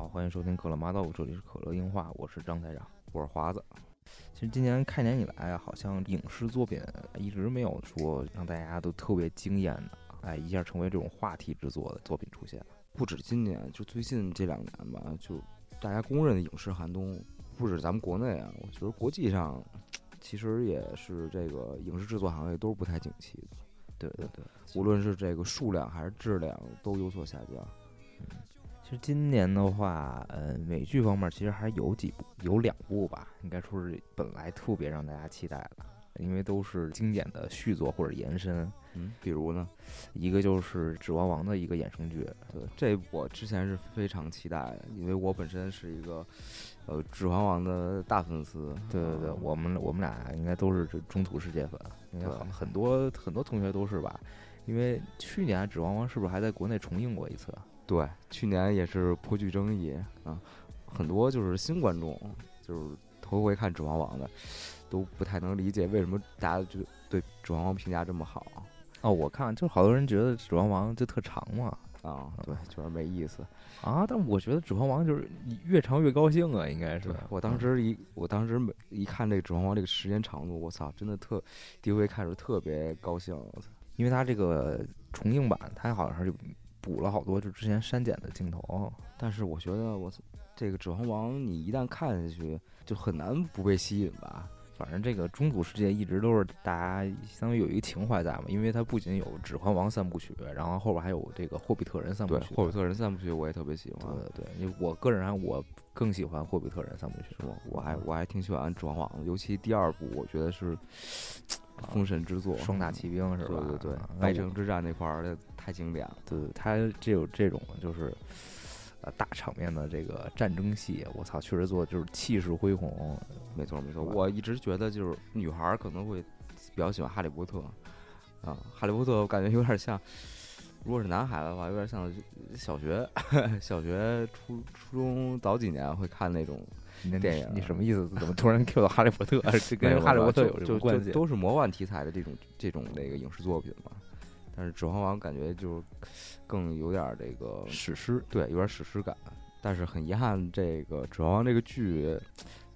好，欢迎收听可乐妈豆，这里是可乐硬化，我是张台长。我是华子。其实今年开年以来啊，好像影视作品一直没有说让大家都特别惊艳的，哎，一下成为这种话题之作的作品出现。不止今年，就最近这两年吧，就大家公认的影视寒冬，不止咱们国内啊，我觉得国际上其实也是这个影视制作行业都是不太景气的。对对对，无论是这个数量还是质量都有所下降。其实今年的话，呃，美剧方面其实还有几部，有两部吧，应该说是本来特别让大家期待的，因为都是经典的续作或者延伸。嗯，比如呢，一个就是《指环王》的一个衍生剧，对，这我之前是非常期待的，因为我本身是一个呃《指环王》的大粉丝。对对对，我们我们俩应该都是这中土世界粉，应很多很多同学都是吧？因为去年《指环王》是不是还在国内重映过一次？对，去年也是颇具争议啊，很多就是新观众，就是头回看《指环王》的，都不太能理解为什么大家就对《指环王》评价这么好。哦，我看就好多人觉得《指环王》就特长嘛，啊，对，就是没意思啊。但我觉得《指环王》就是越长越高兴啊，应该是。我当时一我当时每一看这个《指环王》这个时间长度，我操，真的特第一回看时候特别高兴，因为它这个重映版，它好像是。补了好多就之前删减的镜头，但是我觉得我这个《指环王》，你一旦看下去，就很难不被吸引吧。反正这个中土世界一直都是大家相当于有一个情怀在嘛，因为它不仅有《指环王》三部曲，然后后边还有这个《霍比特人》三部曲。霍比特人三部曲我也特别喜欢。对对我个人还我更喜欢《霍比特人》三部曲，是我还我还挺喜欢《指环王》的，尤其第二部，我觉得是。封神之作，双大骑兵是吧？对对对，白城之战那块儿太经典了。对，他这有这种就是呃大场面的这个战争戏，我操，确实做就是气势恢宏。没错没错，我一直觉得就是女孩可能会比较喜欢哈利波特啊，哈利波特我感觉有点像，如果是男孩子的话，有点像小学、小学、初初中早几年会看那种。电影，你什么意思？怎么突然 Q 到哈利波特？这跟哈利波特有什么关系？都是魔幻题材的这种这种那个影视作品嘛。但是《指环王》感觉就更有点这个史诗，对，有点史诗感。但是很遗憾，这个《指环王》这个剧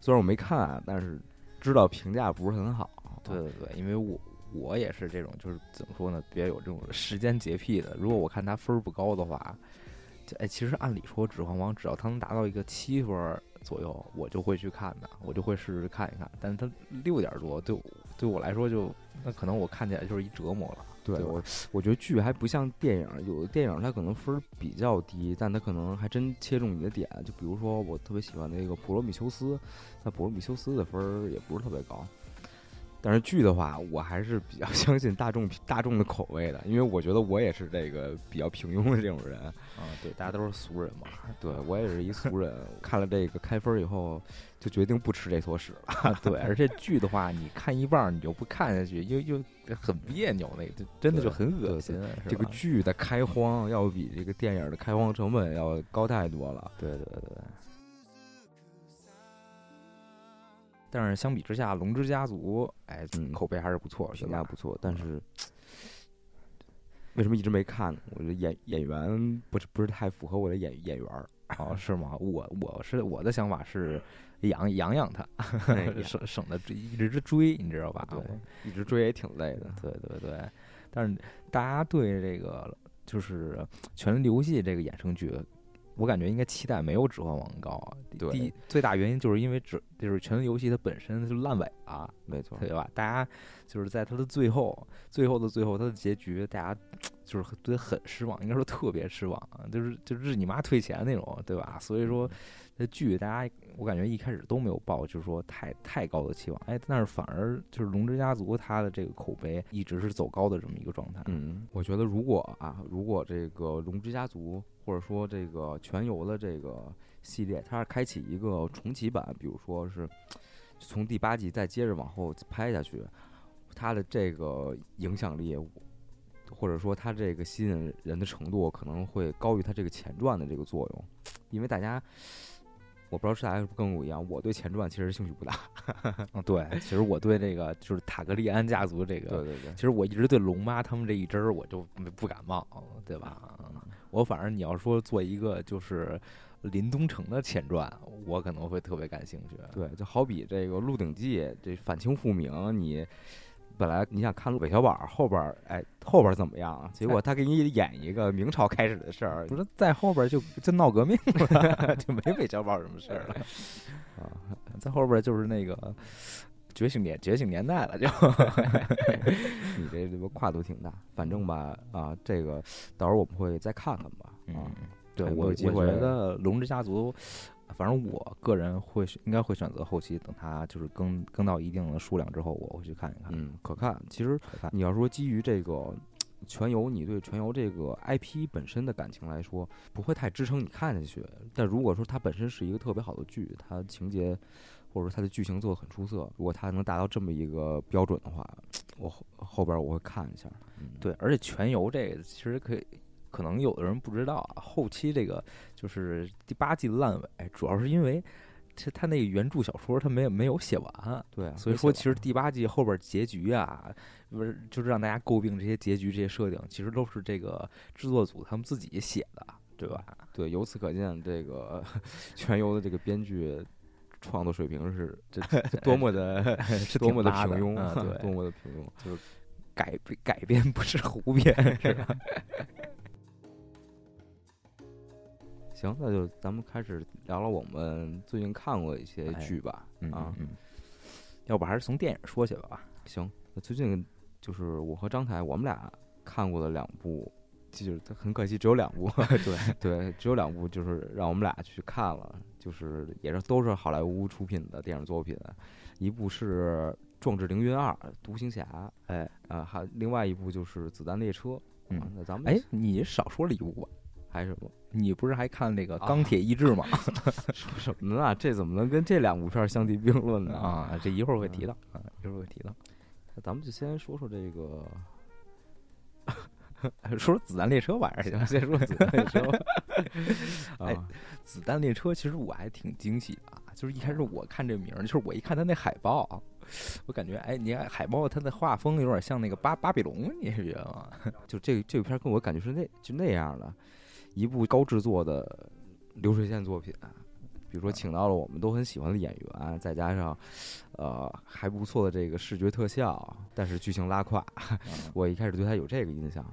虽然我没看，但是知道评价不是很好。对对对，因为我我也是这种，就是怎么说呢？别有这种时间洁癖的。如果我看他分儿不高的话，哎，其实按理说《指环王》只要他能达到一个七分。左右，我就会去看的，我就会试试看一看。但是它六点多，对对我来说就那可能我看起来就是一折磨了。对我，我觉得剧还不像电影，有的电影它可能分比较低，但它可能还真切中你的点。就比如说我特别喜欢那个《普罗米修斯》，那《普罗米修斯》的分儿也不是特别高。但是剧的话，我还是比较 相信大众大众的口味的，因为我觉得我也是这个比较平庸的这种人啊。对，大家都是俗人嘛。对我也是一俗人，看了这个开分以后，就决定不吃这坨屎了。对，而且剧的话，你看一半你就不看下去，又又很别扭，那个真的就很恶心。这个剧的开荒要比这个电影的开荒成本要高太多了。对对对。但是相比之下，《龙之家族》哎，口碑还是不错，评价不错。但是为什么一直没看呢？我觉得演演员不是不是太符合我的演演员儿哦，是吗？我我是我的想法是养养养他，省省得一直追，你知道吧？对，一直追也挺累的。对对对。但是大家对这个就是《权力游戏》这个衍生剧。我感觉应该期待没有《指环王》高啊。对，最大原因就是因为指就是《权力游戏》它本身就烂尾了，没错，对吧？大家就是在它的最后、最后的最后，它的结局，大家就是对很失望，应该说特别失望，就是就是你妈退钱那种，对吧？所以说。这剧大家，我感觉一开始都没有抱，就是说太太高的期望，哎，但是反而就是《龙之家族》它的这个口碑一直是走高的这么一个状态。嗯，我觉得如果啊，如果这个《龙之家族》或者说这个全游的这个系列，它是开启一个重启版，比如说是从第八集再接着往后拍下去，它的这个影响力，或者说它这个吸引人的程度，可能会高于它这个前传的这个作用，因为大家。我不知道是大家是跟我一样，我对前传其实兴趣不大。嗯，对，其实我对这个就是塔格利安家族这个，对对对，其实我一直对龙妈他们这一支儿我就不感冒，对吧？我反正你要说做一个就是林东城的前传，我可能会特别感兴趣。对，就好比这个《鹿鼎记》这反清复明，你本来你想看韦小宝后边儿，哎，后边儿怎么样？结果他给你演一个明朝开始的事儿，不是在后边就就闹革命了，就没韦小宝什么事儿了 啊，在后边就是那个觉醒年觉醒年代了，就 你这这个跨度挺大。反正吧，啊，这个到时候我们会再看看吧。啊，对我我觉得《龙之家族》，反正我个人会选应该会选择后期等它就是更更到一定的数量之后，我会去看一看。嗯，可看。其实。你要说基于这个全游，你对全游这个 IP 本身的感情来说，不会太支撑你看下去。但如果说它本身是一个特别好的剧，它情节或者说它的剧情做的很出色，如果它能达到这么一个标准的话，我后后边我会看一下。嗯，对，而且全游这个其实可以，可能有的人不知道啊，后期这个就是第八季的烂尾，主要是因为这他那个原著小说他没有没有写完，对啊，所以说其实第八季后边结局啊，不是就是让大家诟病这些结局这些设定，其实都是这个制作组他们自己写的，对吧？对，由此可见，这个 全游的这个编剧创作水平是这这 多么的是多么的平庸，啊对，多么的平庸。就是改编 改编不是胡编，是吧？行，那就咱们开始聊聊我们最近看过一些哎剧吧。嗯啊，嗯，嗯要不还是从电影说起吧。行，那最近就是我和张凯我们俩看过的两部，就是很可惜只有两部，对对，只有两部，就是让我们俩去看了，就是也是都是好莱坞出品的电影作品，一部是《壮志凌云二：独行侠》，哎啊，还另外一部就是《子弹列车》。嗯啊那咱们哎，你少说了一部吧？还是什么？你不是还看那个《啊钢铁意志》吗？说什么呢？这怎么能跟这两部片儿相提并论呢？啊，这一会儿会提到啊，一会儿会提到。那咱们就先说说这个，说说子弹列车吧，行，先说子弹列车吧。哎啊，子弹列车其实我还挺惊喜的啊，就是一开始我看这名儿，就是我一看他那海报，我感觉哎，你看海报它的画风有点像那个巴巴比龙，你是觉得吗？就这这部片儿跟我感觉是那就那样的，一部高制作的流水线作品。比如说，请到了我们都很喜欢的演员，再加上，呃，还不错的这个视觉特效，但是剧情拉胯。我一开始对他有这个印象。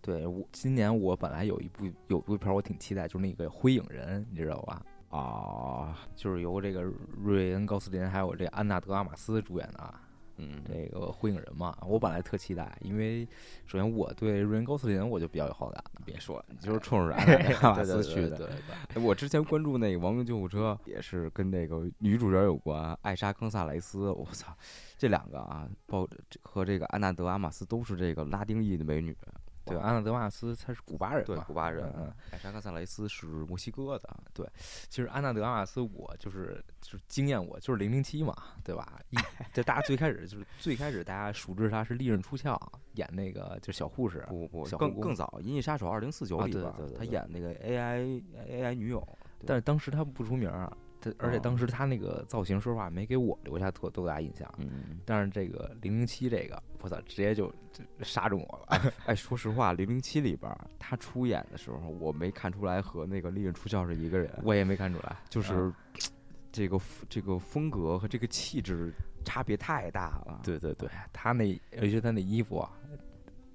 对我今年我本来有一部有部片儿我挺期待，就是那个《灰影人》，你知道吧？啊，就是由这个瑞恩·高斯林还有这安娜·德阿玛斯主演的啊。嗯，这个《火影人》嘛，我本来特期待，因为首先我对瑞恩·高斯林我就比较有好感，别说了，你就是冲着 对安娜马对斯去的。我之前关注那个《亡命救护车》，也是跟那个女主角有关，艾莎·康萨雷斯。我操，这两个啊，包和这个安娜·德阿玛斯都是这个拉丁裔的美女。对，哇安娜·德玛斯他是古巴人对嘛，古巴人嗯，艾莎·冈萨雷斯是墨西哥的。对其实安娜·德阿玛斯我就是就是惊艳我，就是零零七嘛，对吧？一 就大家最开始就是最开始大家熟知她是利刃出鞘演那个就是小护士，不不不，更更早，《银翼杀手二零四九》里边儿，她对对对演那个 AI AI 女友。但是当时她不出名儿，她而且哦当时他那个造型说实话没给我留下特多大印象。嗯，但是这个零零七这个，我操，直接就就杀中我了。哎，说实话，《零零七》里边他出演的时候，我没看出来和那个利刃出鞘是一个人。我也没看出来，就是啊 这个这个风格和这个气质差别太大了。对对对，他那尤其他那衣服啊，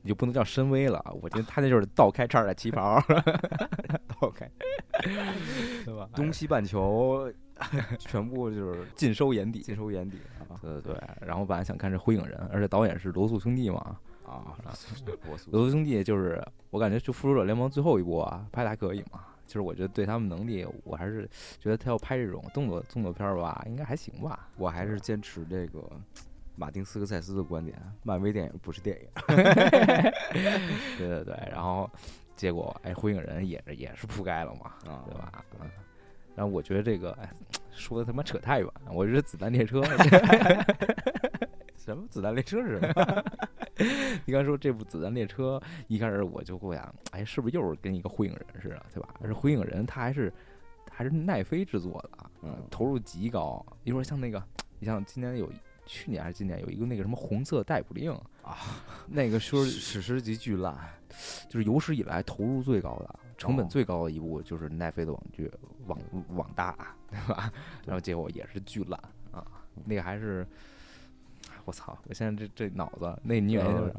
你就不能叫深 V 了，我觉得他那就是倒开叉的旗袍，倒开，对吧？东西半球 全部就是尽收眼底。尽收眼底啊对对对，然后本来想看这《灰影人》，而且导演是罗素兄弟嘛。啊！我罗素兄弟就是我感觉就《复仇者联盟》最后一部啊，拍的还可以嘛。就是我觉得对他们能力，我还是觉得他要拍这种动作动作片儿吧，应该还行吧。我还是坚持这个马丁斯科塞斯的观点：漫威电影不是电影。对对对，然后结果哎，《灰影人》也也是铺盖了嘛，啊对吧？嗯然后我觉得这个哎，说的他妈扯太远，我觉得子弹列车。什么子弹列车是什么？你刚说这部《子弹列车》，一开始我就会想，哎，是不是又是跟一个《灰影人》似的，对吧？而且《灰影人》他还是还是奈飞制作的啊，嗯投入极高。一会儿像那个，你像今年有去年还是今年有一个那个什么红色逮捕令啊，那个说史诗级巨烂。就是有史以来投入最高的，成本哦最高的一部就是奈飞的网剧《网网大》，对吧？然后结果也是巨烂啊，那个还是，我操！我现在这这脑子，那女演员就是。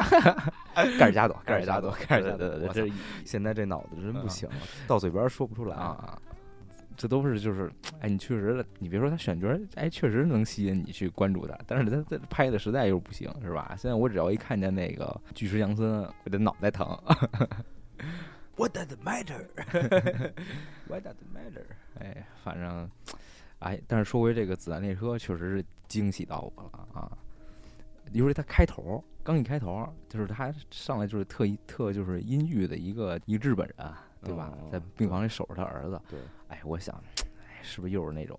盖尔加朵，盖尔加朵，盖尔加朵，这现在这脑子真不嗯行，到嘴边说不出来。啊，这都是就是，哎，你确实，你别说他选角儿，哎，确实能吸引你去关注他，但是他他拍的实在又不行，是吧？现在我只要一看见那个巨石强森，我的脑袋疼。What does it matter? What does it matter? 哎，反正，哎，但是说回这个子弹列车，确实是惊喜到我了啊！尤其他开头，刚一开头，就是他上来就是特一特就是阴郁的一个一个日本人，对吧？哦在病房里守着他儿子。对，哎，我想，哎，是不是又是那种，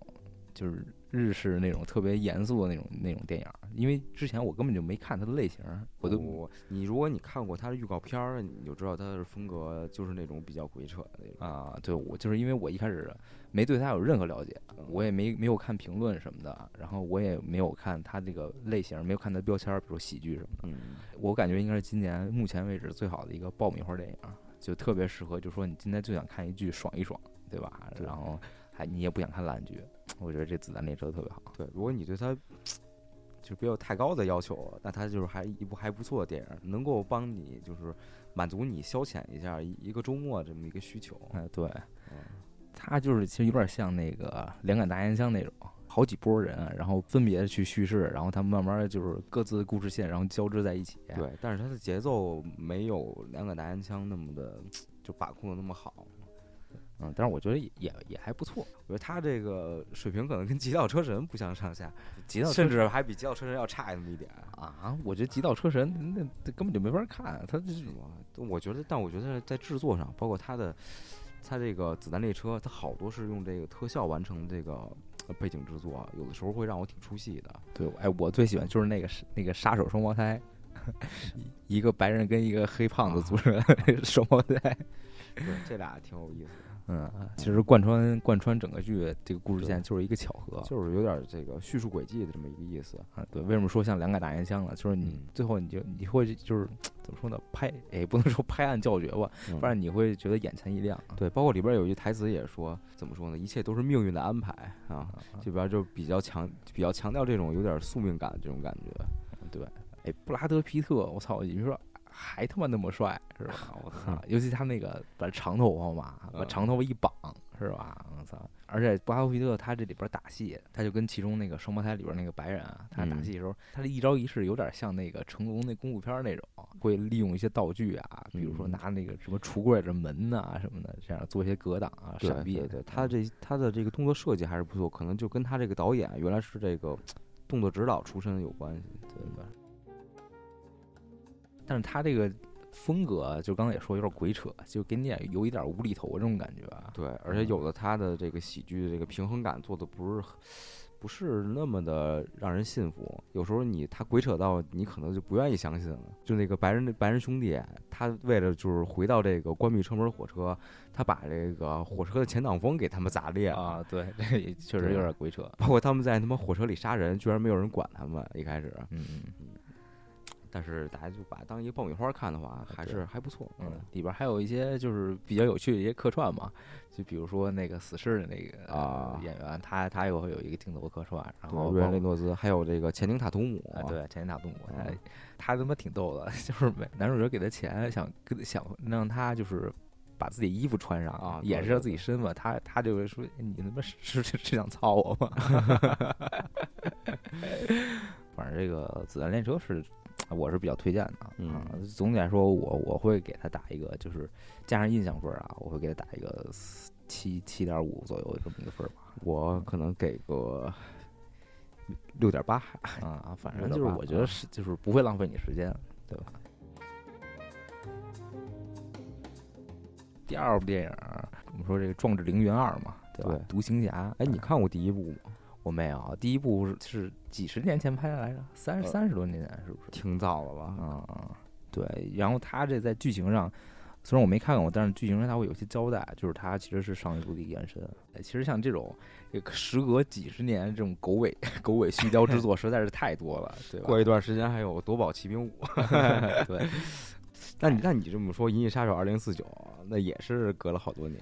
就是日式那种特别严肃的那种那种电影儿？因为之前我根本就没看他的类型儿，我都我你如果你看过他的预告片儿，你就知道他的风格就是那种比较鬼扯的那种。啊，对我就是因为我一开始没对他有任何了解，嗯我也没没有看评论什么的，然后我也没有看他这个类型，没有看他标签儿，比如喜剧什么的。嗯，我感觉应该是今年目前为止最好的一个爆米花电影，就特别适合，就说你今天就想看一剧爽一爽，对吧？对然后还你也不想看烂剧，我觉得这子弹列车特别好。对，如果你对它就别有太高的要求，那它就是还一部还不错的电影，能够帮你就是满足你消遣一下一一个周末这么一个需求。哎，对，嗯他就是其实有点像那个两杆大烟枪那种，好几波人，然后分别去叙事，然后他们慢慢就是各自的故事线，然后交织在一起。对，但是它的节奏没有两杆大烟枪那么的就把控的那么好。嗯，但是我觉得也也也还不错。我觉得他这个水平可能跟《极道车神》不相上下，极道甚至还比《极道车神》要差那么一点。啊，我觉得极道车神那那根本就没法看，他就是是吗？我觉得，但我觉得在制作上，包括它的，它这个子弹列车，它好多是用这个特效完成这个呃背景制作，有的时候会让我挺出戏的。对，哎，我最喜欢就是那个那个杀手双胞胎，一个白人跟一个黑胖子组成的双胞胎。对，这俩挺有意思的，嗯，其实贯穿贯穿整个剧这个故事线就是一个巧合。就是有点这个叙述轨迹的这么一个意思。啊，对，为什么说像两杆大烟枪呢？就是你嗯最后你就你会就是怎么说呢？拍也不能说拍案叫绝吧，不然你会觉得眼前一亮。嗯对，包括里边有一句台词也说，怎么说呢？一切都是命运的安排啊。这边就比较强，比较强调这种有点宿命感这种感觉。对，哎，布拉德皮特，我操，你说还他妈那么帅是吧？我操，尤其他那个把长头发嘛，把嗯长头发一绑是吧？我操！而且布拉德皮特他这里边打戏，他就跟其中那个双胞胎里边那个白人啊，他打嗯戏的时候，他的一招一式有点像那个成龙那功夫片儿那种，会利用一些道具啊，比如说嗯拿那个什么橱柜的门呐、什么的，这样做一些格挡啊、闪避。对对，他这他的这个动作设计还是不错，可能就跟他这个导演原来是这个动作指导出身有关系。对对。但是他这个风格，就刚才也说有点鬼扯，就给你点有一点无厘头这种感觉啊。对，而且有的他的这个喜剧的这个平衡感做的不是不是那么的让人信服，有时候你他鬼扯到你可能就不愿意相信了。就那个白人白人兄弟，他为了就是回到这个关闭车门火车，他把这个火车的前挡风给他们砸裂了。啊，对，这也确实有点鬼扯。包括他们在他妈火车里杀人，居然没有人管他们。一开始，嗯嗯但是大家就把当一个爆米花看的话，还是还不错。嗯，里边还有一些就是比较有趣的一些客串嘛，就比如说那个死侍的那个啊演员，他他又会有一个镜头客串，然后对，瑞恩雷诺兹，还有这个前宁塔图姆，啊，对，钱塔图姆，他嗯他他妈挺逗的，就是每男主角给他钱，想跟想让他就是把自己衣服穿上啊掩饰下对对自己身份，他他就会说你他妈是是是是想操我吗？反正这个子弹列车是我是比较推荐的啊。嗯总体来说，我我会给他打一个，就是加上印象分儿啊，我会给他打一个七七点五左右这么一个分儿吧。我可能给个六点八。啊，反正就是我觉得啊是就是不会浪费你时间，对吧？第二部电影儿，我们说这个《壮志凌云二》嘛，对吧？对独行侠，哎，你看过第一部吗？我没有，第一部是是几十年前拍的来着，三呃三十多年前是不是？挺早了吧？嗯嗯，对。然后他这在剧情上，虽然我没看过，但是剧情上他会有些交代，就是他其实是上一部的延伸。哎，其实像这种这个时隔几十年这种狗尾狗尾续貂之作实在是太多了，对吧？过一段时间还有《夺宝奇兵五 》，对，那你那你这么说，《银翼杀手二零四九》那也是隔了好多年。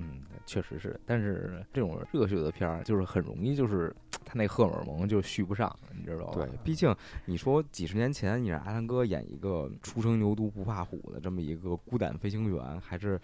嗯，确实是，但是这种热血的片儿就是很容易，就是他那荷尔蒙就续不上，你知道吧？对，毕竟你说几十年前你让阿汤哥演一个初生牛犊不怕虎的这么一个孤胆飞行员，还是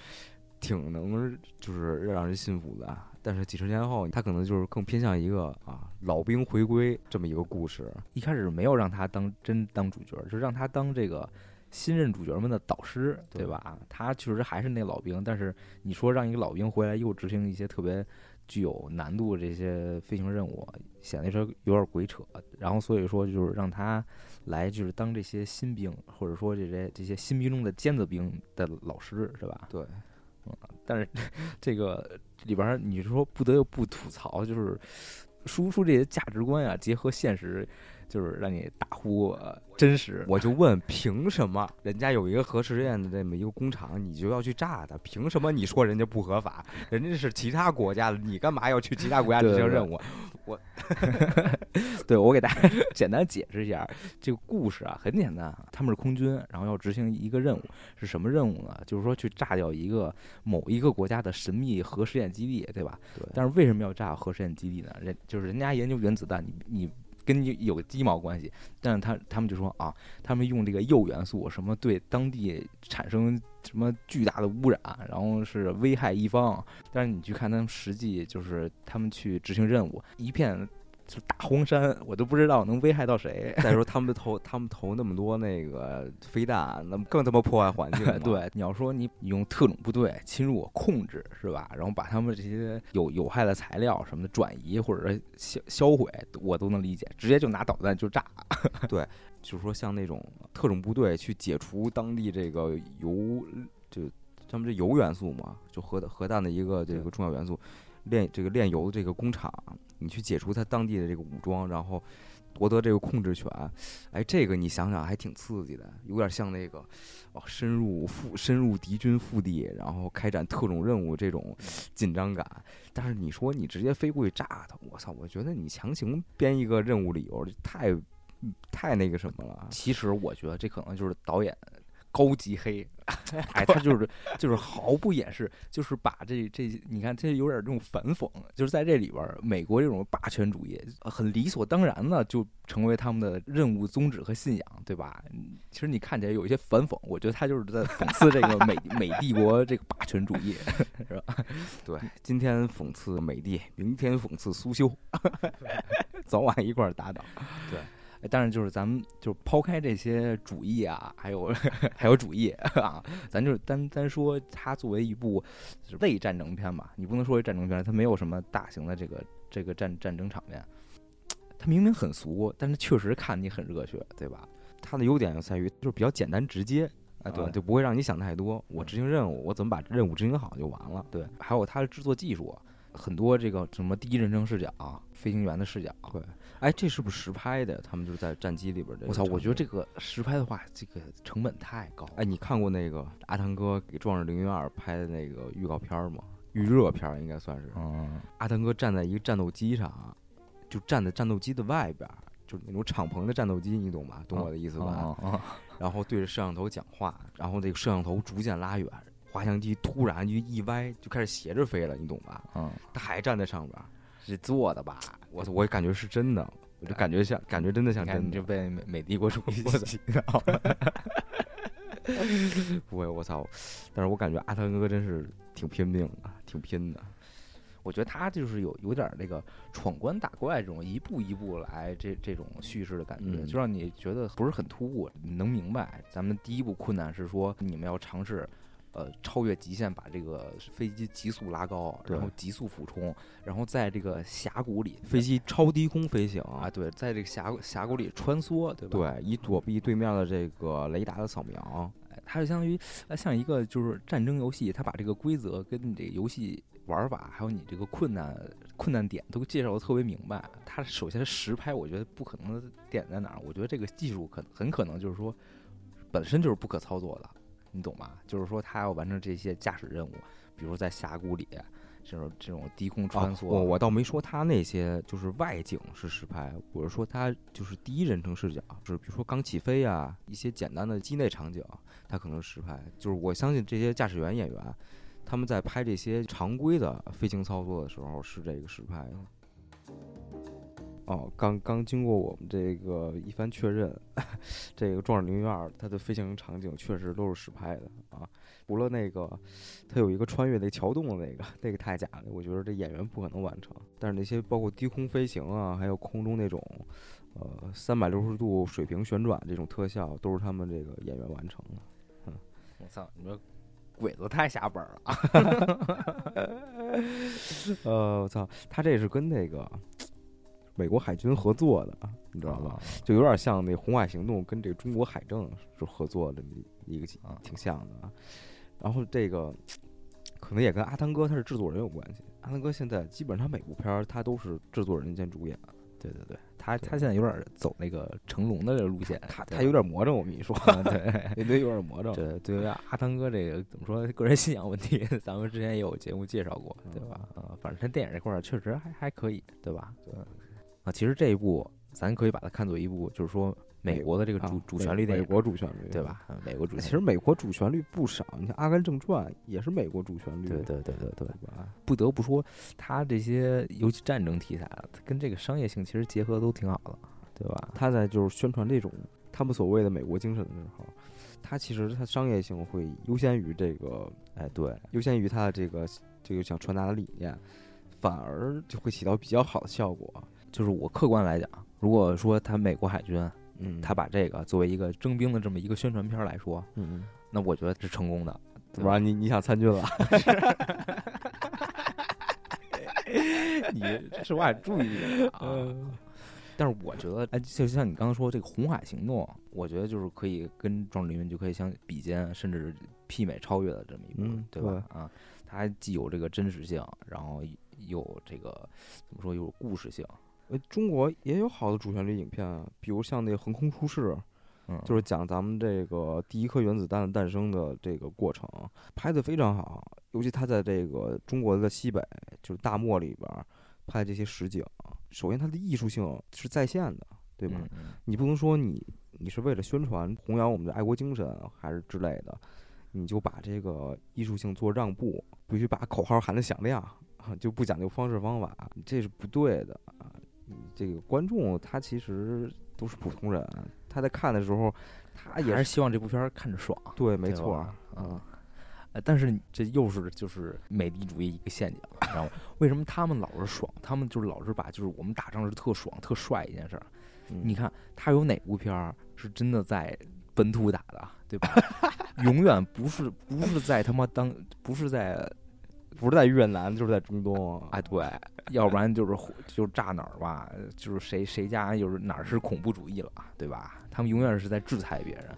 挺能就是让人信服的。但是几十年后，他可能就是更偏向一个啊老兵回归这么一个故事。一开始没有让他当真当主角，就让他当这个。新任主角们的导师，对吧？他确实还是那老兵，但是你说让一个老兵回来又执行一些特别具有难度这些飞行任务，显得说有点鬼扯。然后所以说就是让他来就是当这些新兵，或者说这些这些新兵中的尖子兵的老师，是吧？对，嗯。但是 这个里边你说不得不吐槽，就是输出这些价值观啊，结合现实。就是让你大呼真实，我就问，凭什么人家有一个核试验的这么一个工厂，你就要去炸它？凭什么你说人家不合法？人家是其他国家的，你干嘛要去其他国家执行任务？我，对我给大家 简单解释一下这个故事啊，很简单，他们是空军，然后要执行一个任务，是什么任务呢？就是说去炸掉一个某一个国家的神秘核试验基地，对吧？对。但是为什么要炸核试验基地呢？人就是人家研究原子弹，你你。跟你有个鸡毛关系？但是他他们就说啊，他们用这个铀元素什么对当地产生什么巨大的污染，然后是危害一方。但是你去看他们实际就是他们去执行任务，一片。就大荒山，我都不知道能危害到谁。再说他们投他们投那么多那个飞弹，那么更他妈破坏环境。对，你要说你用特种部队侵入我控制是吧？然后把他们这些有有害的材料什么的转移或者销销毁，我都能理解。直接就拿导弹就炸。对，就是说像那种特种部队去解除当地这个油，就他们这铀元素嘛，就核核弹的一个这个重要元素。炼这个炼油的这个工厂，你去解除他当地的这个武装，然后夺得这个控制权，哎，这个你想想还挺刺激的，有点像那个哦，深入腹深入敌军腹地，然后开展特种任务这种紧张感。但是你说你直接飞过去炸他，我操！我觉得你强行编一个任务理由，太太那个什么了。其实我觉得这可能就是导演。高级黑，哎，他就是就是毫不掩饰，就是把这这，你看这有点这种反讽，就是在这里边，美国这种霸权主义很理所当然的就成为他们的任务宗旨和信仰，对吧？其实你看起来有一些反讽，我觉得他就是在讽刺这个美美帝国这个霸权主义，是吧？对，今天讽刺美帝，明天讽刺苏修，早晚一块儿打倒，对。但是就是咱们就抛开这些主义啊，还有 还有主义啊，咱就单单说它作为一部类战争片吧，你不能说战争片，它没有什么大型的这个这个战战争场面，它明明很俗，但是确实看你很热血，对吧？它的优点就在于就是比较简单直接，啊，对，就不会让你想太多。我执行任务，我怎么把任务执行好就完了。对，还有它的制作技术，很多这个什么第一人称视角，飞行员的视角，对。哎，这是不是实拍的？他们就是在战机里边的。我操！我觉得这个实拍的话，这个成本太高。哎，你看过那个阿汤哥给《壮志凌云二》拍的那个预告片吗？预热片应该算是。嗯。阿汤哥站在一个战斗机上，就站在战斗机的外边，就是那种敞篷的战斗机，你懂吧？懂我的意思吧？然后对着摄像头讲话，然后那个摄像头逐渐拉远，滑翔机突然就一歪，就开始斜着飞了，你懂吧？嗯。他还站在上边。是做的吧？我我感觉是真的，我就感觉像，感觉真的像真的。就被美美帝国主 义洗脑了。不会，我操！但是我感觉阿汤哥真是挺拼命的，挺拼的。我觉得他就是有有点那个闯关打怪这种一步一步来这这种叙事的感觉，就让你觉得不是很突兀，你能明白。咱们第一步困难是说你们要尝试。呃，超越极限，把这个飞机急速拉高，然后急速俯冲，然后在这个峡谷里，飞机超低空飞行啊，对，在这个峡峡谷里穿梭，对吧？对，以躲避对面的这个雷达的扫描。它就相当于像一个就是战争游戏，它把这个规则跟你这个游戏玩法，还有你这个困难困难点都介绍的特别明白。它首先实拍，我觉得不可能的点在哪儿？我觉得这个技术可很可能就是说本身就是不可操作的。你懂吗？就是说，他要完成这些驾驶任务，比如在峡谷里，这种这种低空穿梭。我我倒没说他那些就是外景是实拍，我是说他就是第一人称视角，就是比如说刚起飞啊，一些简单的机内场景，他可能是实拍。就是我相信这些驾驶员演员，他们在拍这些常规的飞行操作的时候是这个实拍。哦，刚刚经过我们这个一番确认，这个壮志凌云二它的飞行场景确实都是实拍的啊。除了那个，它有一个穿越那桥洞的那个，那个太假了，我觉得这演员不可能完成。但是那些包括低空飞行啊，还有空中那种，呃，三百六十度水平旋转这种特效，都是他们这个演员完成的。嗯，我操，你说鬼子太下本了。呃，我操，他这是跟那个。美国海军合作的，你知道吧？就有点像那《红海行动》跟这个中国海政是合作的一个挺像的啊。然后这个 可能也跟阿汤哥他是制作人有关系。阿汤哥现在基本上每部片儿他都是制作人兼主演。对对对，他他现在有点走那个成龙的这个路线，他他有点魔怔。我跟你说，对，对，有点魔怔。对对，阿汤哥这个怎么说？个人信仰问题，咱们之前也有节目介绍过，对吧？啊，反正他电影这块儿确实还还可以，对吧？对。啊，其实这一部咱可以把它看作一部，就是说美国的这个主主旋律电影，美国主旋律，对吧？美国主，其实美国主旋律不少，你看《阿甘正传》也是美国主旋律，对对对对对不得不说，它这些尤其战争题材，它跟这个商业性其实结合都挺好的，对吧？他在就是宣传这种他们所谓的美国精神的时候，他其实他商业性会优先于这个，哎，对，优先于他的这个这个想传达的理念，反而就会起到比较好的效果。就是我客观来讲，如果说他美国海军，嗯，他把这个作为一个征兵的这么一个宣传片来说，嗯，那我觉得是成功的。怎么着你你想参军了？你这实话注意点啊。但是我觉得，哎，就像你刚刚说这个红海行动，我觉得就是可以跟壮志凌云就可以相比肩，甚至媲美超越的这么一部，对吧？啊，它既有这个真实性，然后有这个怎么说，有故事性。呃，中国也有好的主旋律影片啊，比如像那个《横空出世》，嗯，就是讲咱们这个第一颗原子弹诞生的这个过程，拍的非常好。尤其他在这个中国的西北，就是大漠里边拍这些实景，首先它的艺术性是在线的，对吧？你不能说你你是为了宣传弘扬我们的爱国精神还是之类的，你就把这个艺术性做让步，必须把口号喊得响亮，就不讲究方式方法，这是不对的啊。这个观众他其实都是普通人，他在看的时候，他也是希望这部片儿看着爽。对，没错啊。但是这又是就是美帝主义一个陷阱，你知道吗？为什么他们老是爽？他们就是老是把就是我们打仗是特爽、特帅一件事儿。你看他有哪部片儿是真的在本土打的，对吧？永远不是不是在他妈当不是在。不是在越南，就是在中东。哎，对，要不然就是就炸哪儿吧，就是谁谁家就是哪儿是恐怖主义了，对吧？他们永远是在制裁别人。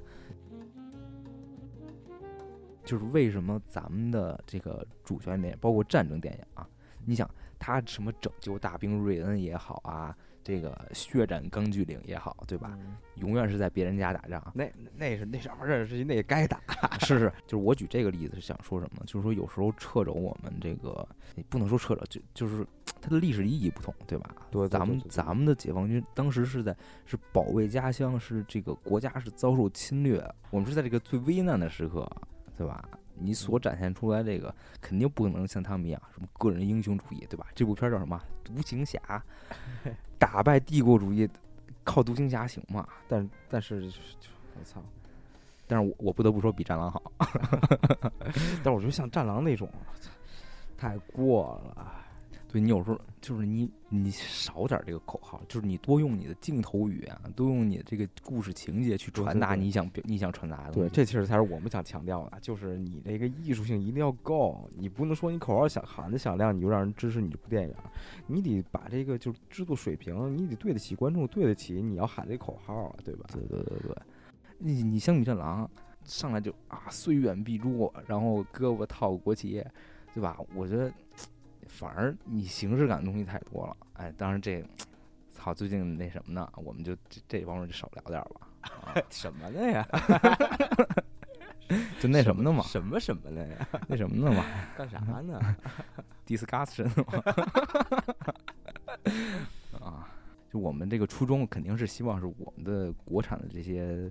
就是为什么咱们的这个主权电影，包括战争电影啊，你想他什么拯救大兵瑞恩也好啊。这个血战钢锯岭也好，对吧？永远是在别人家打仗。那那是那什么事那也该打。是是，就是我举这个例子是想说什么？就是说有时候掣肘我们这个，你不能说掣肘，就就是它的历史意义不同，对吧？对，咱们咱们的解放军当时是在是保卫家乡，是这个国家是遭受侵略，我们是在这个最危难的时刻，对吧？你所展现出来这个肯定不可能像他们一样什么个人英雄主义，对吧？这部片叫什么？独行侠，打败帝国主义，靠独行侠行吗？但但是，我操！但是我我不得不说比战狼好，但是我觉得像战狼那种，太过了。对你有时候就是你你少点这个口号，就是你多用你的镜头语言，多用你的这个故事情节去传达你想你想传达的。对，这其实才是我们想强调的，就是你这个艺术性一定要够，你不能说你口号响喊的响亮，你就让人支持你这部电影，你得把这个就是制作水平，你得对得起观众，对得起你要喊这口号啊，对吧？对对对对，你你像米战狼上来就啊虽远必诛，然后胳膊套国旗，对吧？我觉得。反而你形式感的东西太多了，哎，当然这，操，最近那什么呢？我们就这这方面就少聊点吧。什么的呀？就那什么的嘛，什么什么的呀？那什么的嘛干啥呢？discussion 嘛。啊，就我们这个初衷肯定是希望是我们的国产的这些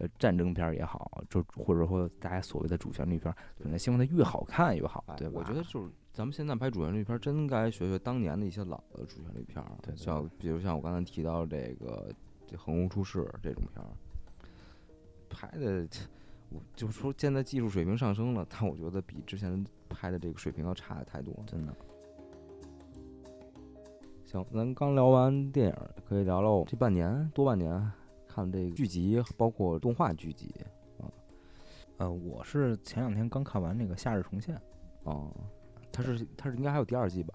呃战争片儿也好，就或者说大家所谓的主旋律片儿，可能希望它越好看越好，对吧？我觉得就是咱们现在拍主旋律片儿，真该学学当年的一些老的主旋律片儿，对对像比如像我刚才提到这个这横空出世这种片儿，拍的，我就说现在技术水平上升了，但我觉得比之前拍的这个水平要差的太多。真的。行，咱刚聊完电影，可以聊聊这半年多半年看这个剧集，包括动画剧集啊呃，我是前两天刚看完那个《夏日重现》，哦。它是它是应该还有第二季吧？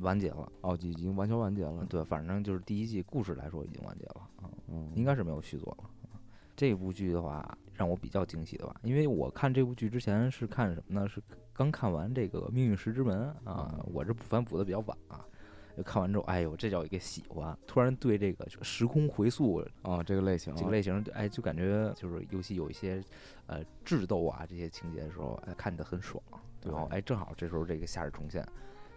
完结了。哦，已经完全完结了。对，反正就是第一季故事来说已经完结了啊，嗯，应该是没有续作了。啊这部剧的话，让我比较惊喜的吧，因为我看这部剧之前是看什么呢？是刚看完这个《命运石之门》啊，我这补番补的比较晚啊。就看完之后，哎呦，这叫一个喜欢！突然对这个时空回溯啊，这个类型，这个类型，哎，就感觉就是尤其有一些呃智斗啊这些情节的时候，哎，看着很爽。然后哎，正好这时候这个《夏日重现》，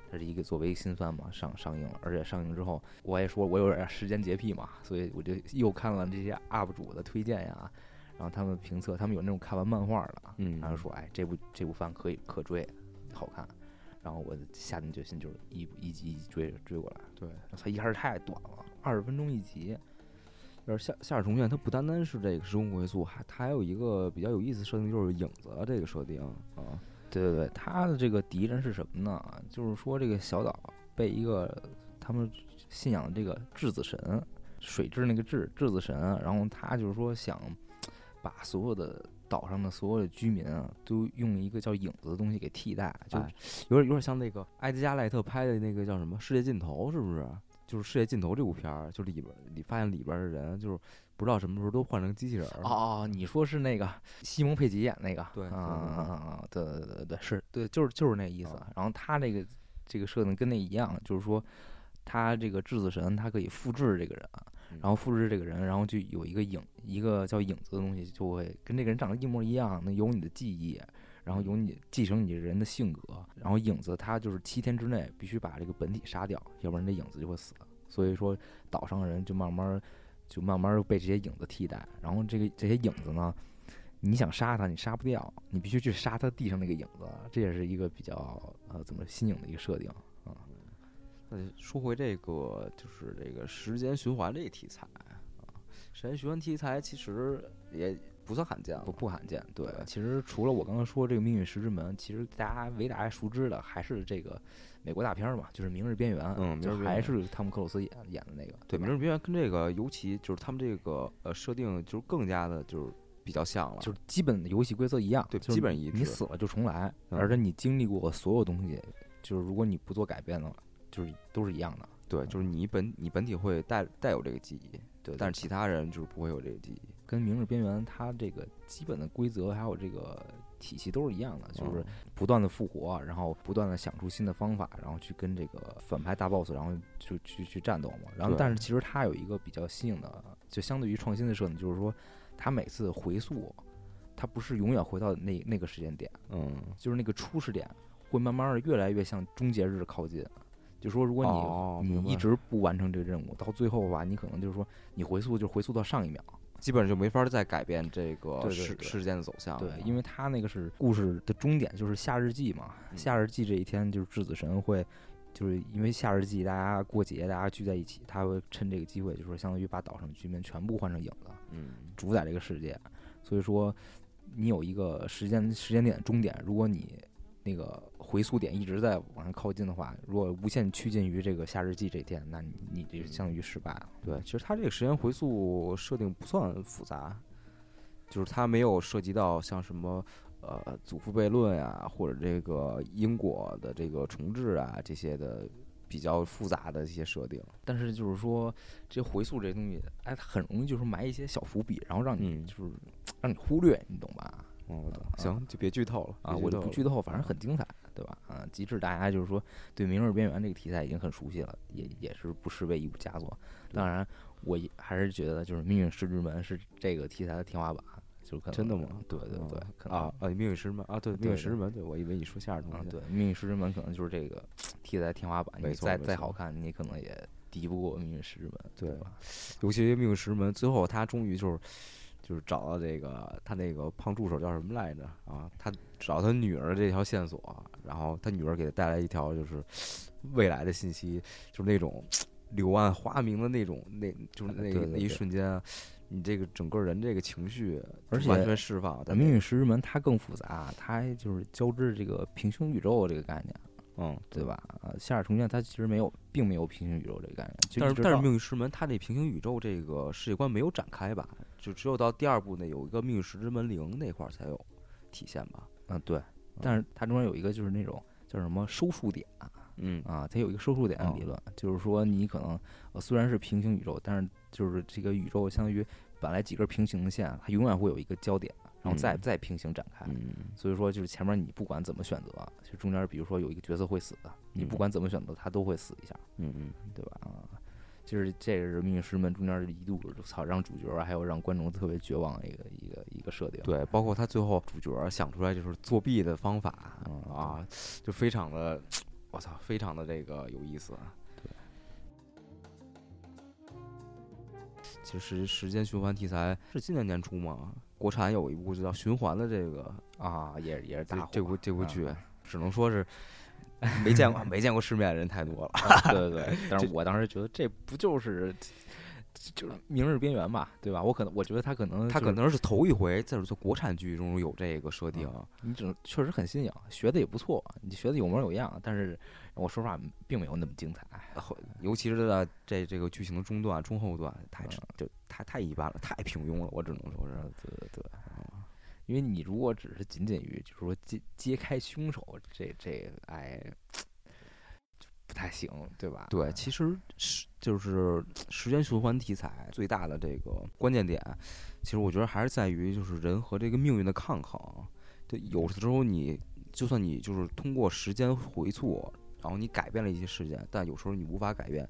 它是一个作为新番嘛上上映了，而且上映之后，我也说我有点时间洁癖嘛，所以我就又看了这些 UP 主的推荐呀，然后他们评测，他们有那种看完漫画的，嗯，然后说哎这部这部番可以可追，好看，然后我下定决心就是一一集一集追追过来，对，它一开始太短了，二十分钟一集，而夏夏日重现，它不单单是这个时空回溯，还它还有一个比较有意思的设定，就是影子这个设定啊。对对对，他的这个敌人是什么呢？就是说这个小岛被一个他们信仰的这个质子神，水质那个质质子神，然后他就是说想把所有的岛上的所有的居民啊，都用一个叫影子的东西给替代，就哎有点有点像那个埃迪加赖特拍的那个叫什么《世界尽头》，是不是？就是《世界尽头》这部片儿，就里边你发现里边的人就是不知道什么时候都换成机器人儿。哦哦，你说是那个西蒙佩吉演那个？对啊啊啊！对对对对，是对，就是就是那意思。然后他这个这个设定跟那一样，就是说他这个质子神，他可以复制这个人，然后复制这个人，然后就有一个影，一个叫影子的东西，就会跟这个人长得一模一样，能有你的记忆，然后有你继承你这人的性格。然后影子他就是七天之内必须把这个本体杀掉，要不然这影子就会死。所以说岛上的人就慢慢就慢慢被这些影子替代。然后这个这些影子呢，你想杀他，你杀不掉，你必须去杀他地上那个影子。这也是一个比较呃怎么新颖的一个设定。那说回这个，就是这个时间循环这个题材啊，时间循环题材其实也不算罕见，不不罕见。对，其实除了我刚刚说这个《命运石之门》，其实大家为大家熟知的还是这个美国大片儿嘛，就是《明日边缘》，嗯就还是汤姆克鲁斯演演的那个。对，《明日边缘》跟这个尤其就是他们这个呃设定就是更加的就是比较像了，就是基本的游戏规则一样，对基本一致你死了就重来，嗯而且你经历过所有东西，就是如果你不做改变的话，就是都是一样的。对，就是你本你本体会带带有这个记忆，对，但是其他人就是不会有这个记忆，跟《明日边缘》它这个基本的规则还有这个体系都是一样的，就是嗯不断的复活，然后不断的想出新的方法，然后去跟这个反派大 boss，然后就去去战斗嘛。然后但是其实它有一个比较新颖的，就相对于创新的设定，就是说它每次回溯，它不是永远回到那那个时间点，嗯，就是那个初始点会慢慢的越来越向终结日靠近。就说如果你、哦你一直不完成这个任务，到最后吧，你可能就是说你回溯就回溯到上一秒。基本上就没法再改变这个事事件的走向了，对，因为他那个是故事的终点，就是夏日祭嘛。嗯夏日祭这一天，就是质子神会，就是因为夏日祭大家过节，大家聚在一起，他会趁这个机会，就是相当于把岛上的居民全部换成影子，嗯，主宰这个世界。所以说，你有一个时间时间点终点，如果你那个回溯点一直在往上靠近的话，如果无限趋近于这个夏日祭这天，那你你这相当于失败了。对，其实它这个时间回溯设定不算复杂，就是它没有涉及到像什么呃祖父悖论啊，或者这个因果的这个重置啊这些的比较复杂的一些设定。但是就是说，这回溯这东西，哎，它很容易就是埋一些小伏笔，然后让你嗯就是让你忽略，你懂吧？哦，我懂啊行，就别剧透了啊，我就不剧透，反正很精彩，对吧？啊，极致大家就是说对《明日边缘》这个题材已经很熟悉了，也也是不失为一部佳作。当然，我也还是觉得就是《命运石之门》是这个题材的天花板，就可能真的吗？对对对，可能啊啊！命运石之门啊，对，命运石之门，对我以为你说相声啊，东西。对，命运石之门可能就是这个 题材天花板，你再再好看，你可能也敌不过命运石之门，对吧？尤其命运石之门，最后他终于就是就是找到这个他那个胖助手叫什么来着啊？他找他女儿这条线索，然后他女儿给他带来一条就是未来的信息，就是那种柳暗花明的那种，那就是那个那一瞬间，你这个整个人这个情绪而且完全释放。但命运石之门它更复杂，它还就是交织这个平行宇宙这个概念，嗯，对？吧？呃，夏尔重建它其实没有，并没有平行宇宙这个概念，但是但是命运石门它这平行宇宙这个世界观没有展开吧？就只有到第二部那有一个命运石之门铃那块儿才有体现吧？嗯对，但是它中间有一个就是那种叫什么收束点嗯啊，它有一个收束点的理论，就是说你可能呃虽然是平行宇宙，但是就是这个宇宙相当于本来几根平行的线，它永远会有一个交点，然后再嗯再平行展开。嗯所以说，就是前面你不管怎么选择，就中间比如说有一个角色会死，你不嗯管怎么选择，他都会死一下，嗯嗯，对吧？啊，就是这个是《命运师门》中间一度操让主角还有让观众特别绝望的一个一个一个设定。对，包括他最后主角想出来就是作弊的方法嗯啊，就非常的，我操，非常的这个有意思。啊对，其实时间循环题材是今年年初吗，国产有一部就叫《循环》的这个啊，也也是大火这这部这部嗯剧，只能说是 没见过没见过世面的人太多了。啊对对对，但是我当时觉得这不就是就是《明日边缘》嘛，对吧？我可能我觉得他可能就是他可能是头一回在做国产剧中有这个设定，你只能确实很新颖，学的也不错，你学的有模有样，但是我说实话并没有那么精彩。后尤其是在这这个剧情的中段、中后段，太嗯就太太一般了，太平庸了，我只能说是。对对，因为你如果只是仅仅于就是说揭揭开凶手，这这哎，就不太行，对吧？对，其实是就是时间循环题材最大的这个关键点，其实我觉得还是在于就是人和这个命运的抗衡。对，有的时候你就算你就是通过时间回溯，然后你改变了一些事件，但有时候你无法改变，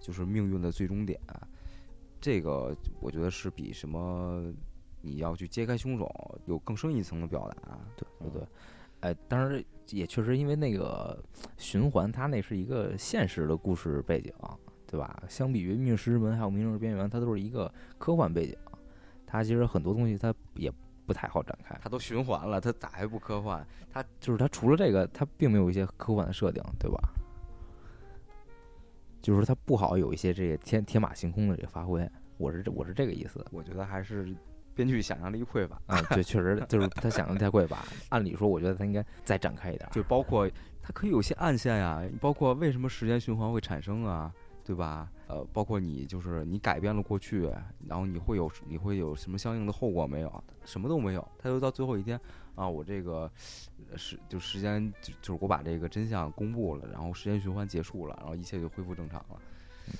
就是命运的最终点。这个我觉得是比什么你要去揭开凶手有更深一层的表达。对对对，哎，当然也确实因为那个循环，它那是一个现实的故事背景，对吧？相比于《命运石之门》还有《明日边缘》，它都是一个科幻背景，它其实很多东西它也不太好展开。它都循环了，它咋还不科幻？它就是它除了这个，它并没有一些科幻的设定，对吧？就是它不好有一些这个天天马行空的这个发挥，我是这我是这个意思我觉得还是编剧想象力匮乏。啊，对，确实就是他想的太匮乏。按理说，我觉得他应该再展开一点儿，就包括它可以有些暗线呀，包括为什么时间循环会产生啊，对吧？呃，包括你就是你改变了过去，然后你会有你会有什么相应的后果没有？什么都没有，他就到最后一天啊，我这个呃时就时间就就是我把这个真相公布了，然后时间循环结束了，然后一切就恢复正常了。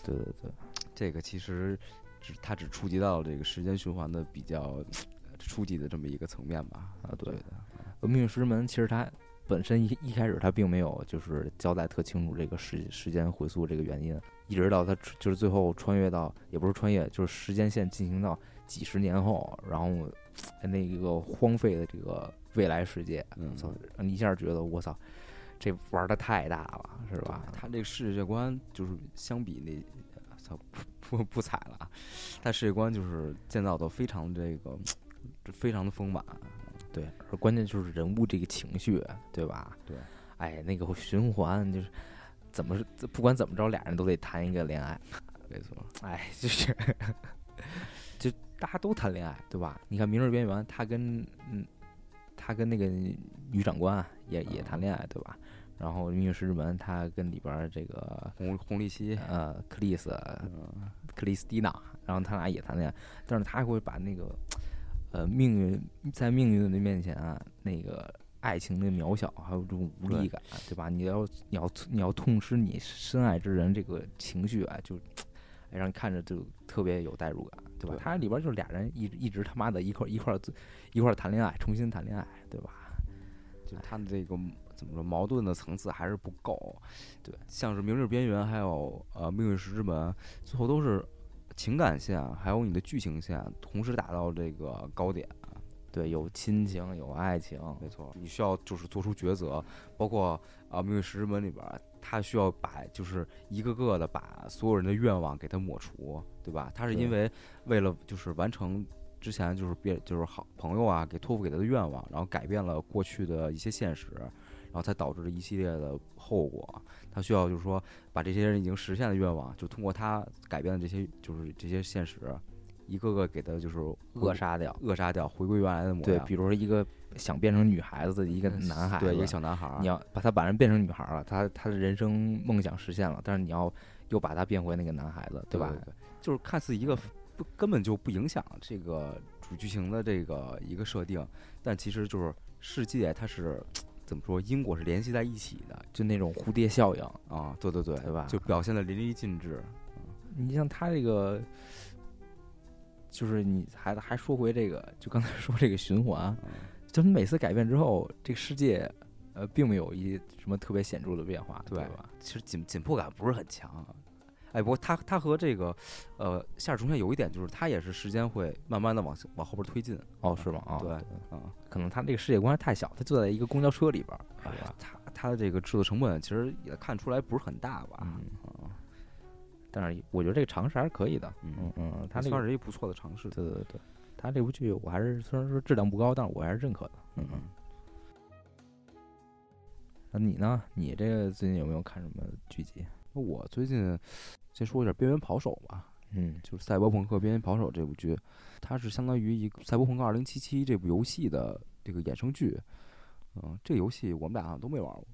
对对对，这个其实只它只触及到这个时间循环的比较呃初级的这么一个层面吧。啊对的，呃命运石门其实它本身一一开始它并没有就是交代特清楚这个时时间回溯这个原因，一直到它就是最后穿越到也不是穿越，就是时间线进行到几十年后，然后呃那个荒废的这个未来世界，嗯操，一下觉得我操，这玩的太大了，是吧？他这个世界观就是相比那，呃操不不 不踩了啊，他世界观就是建造的非常这个非常的丰满。对，而关键就是人物这个情绪，对吧？对，哎，那个循环就是怎么是不管怎么着，俩人都得谈一个恋爱，没错，哎，就是 就大家都谈恋爱，对吧？你看《明日边缘》，他跟嗯，他跟那个女长官啊也也谈恋爱，对吧？然后《命运石之门》，他跟里边儿这个红红利希，呃克里斯嗯克里斯蒂娜，然后他俩也谈恋爱，但是他会把那个呃命运在命运的面前啊，那个爱情的渺小，还有这种无力感，对吧？你要你要你要痛失你深爱之人这个情绪啊，就哎让你看着就特别有代入感，对吧？对他里边就是俩人一直一直他妈的一块儿一块儿一块儿谈恋爱，重新谈恋爱，对吧？就他的这个怎么说矛盾的层次还是不够。对，像是《明日边缘》还有呃《命运石之门》，最后都是情感线还有你的剧情线同时达到这个高点。对，有亲情，有爱情，没错，你需要就是做出抉择，包括啊《命运石之门》里边儿，他需要把就是一个个的把所有人的愿望给他抹除，对吧？他是因为为了就是完成之前就是别就是好朋友啊给托付给他的愿望，然后改变了过去的一些现实，然后才导致了一系列的后果。他需要就是说把这些人已经实现的愿望，就通过他改变的这些就是这些现实，一个个给他就是扼杀掉。扼杀掉，回归原来的模对，样。比如说一个想变成女孩子的一个男孩子，对一个小男孩儿，你要把他把人变成女孩了，他他的人生梦想实现了，但是你要又把他变回那个男孩子，吧？对对，就是看似一个不根本就不影响这个主剧情的这个一个设定，但其实就是世界它是怎么说，因果是联系在一起的就那种蝴蝶效应。啊，对对对，对吧就表现的淋漓尽致。你像他这个，就是你还还说回这个，就刚才说这个循环，嗯就你每次改变之后，这个世界呃并没有一什么特别显著的变化，对吧？其实紧紧迫感不是很强。哎，不过它它和这个呃夏日重现有一点就是，它也是时间会慢慢的往往后边推进哦，是吗？啊，对啊。可能他这个世界观太小，他就在一个公交车里边儿，哎呀是吧？，它它的这个制作成本其实也看出来不是很大吧？嗯啊，但是我觉得这个尝试还是可以的，嗯嗯嗯，他这个算是一个不错的尝试。对对对对，他这部剧我还是虽然说质量不高，但是我还是认可的，嗯嗯嗯。那你呢？你这个最近有没有看什么剧集？那我最近先说一下《边缘跑手》吧，嗯就是《赛博朋克：边缘跑手》这部剧，它是相当于一个《赛博朋克2077》这部游戏的这个衍生剧。嗯，这个游戏我们俩好像都没玩过。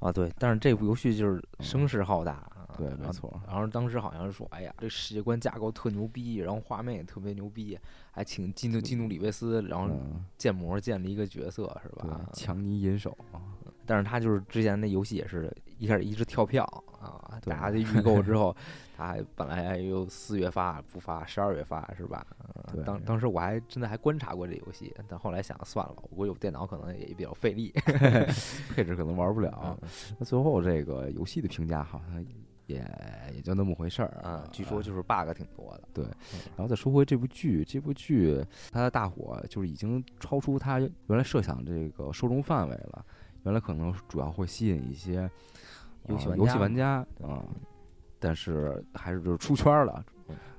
啊，对，但是这部游戏就是声势浩大，对没错然后当时好像是说，哎呀，这世界观架构特牛逼，然后画面也特别牛逼，还请基努基努里维斯，然后嗯，建模建了一个角色，是对吧？，强尼银手啊，但是他就是之前那游戏也是一开始一直跳票啊，大家这预购之后，他还本来还有四月发不发，十二月发是吧？嗯当当时我还真的还观察过这游戏，但后来想算了吧，我有电脑可能也比较费力。配置可能玩不了。嗯那最后这个游戏的评价好像也也就那么回事儿啊，据说就是 bug 挺多的。对然后再说回这部剧，这部剧它的大火就是已经超出它原来设想这个受众范围了。原来可能主要会吸引一些游戏呃游戏玩家啊、但是还是就是出圈儿了，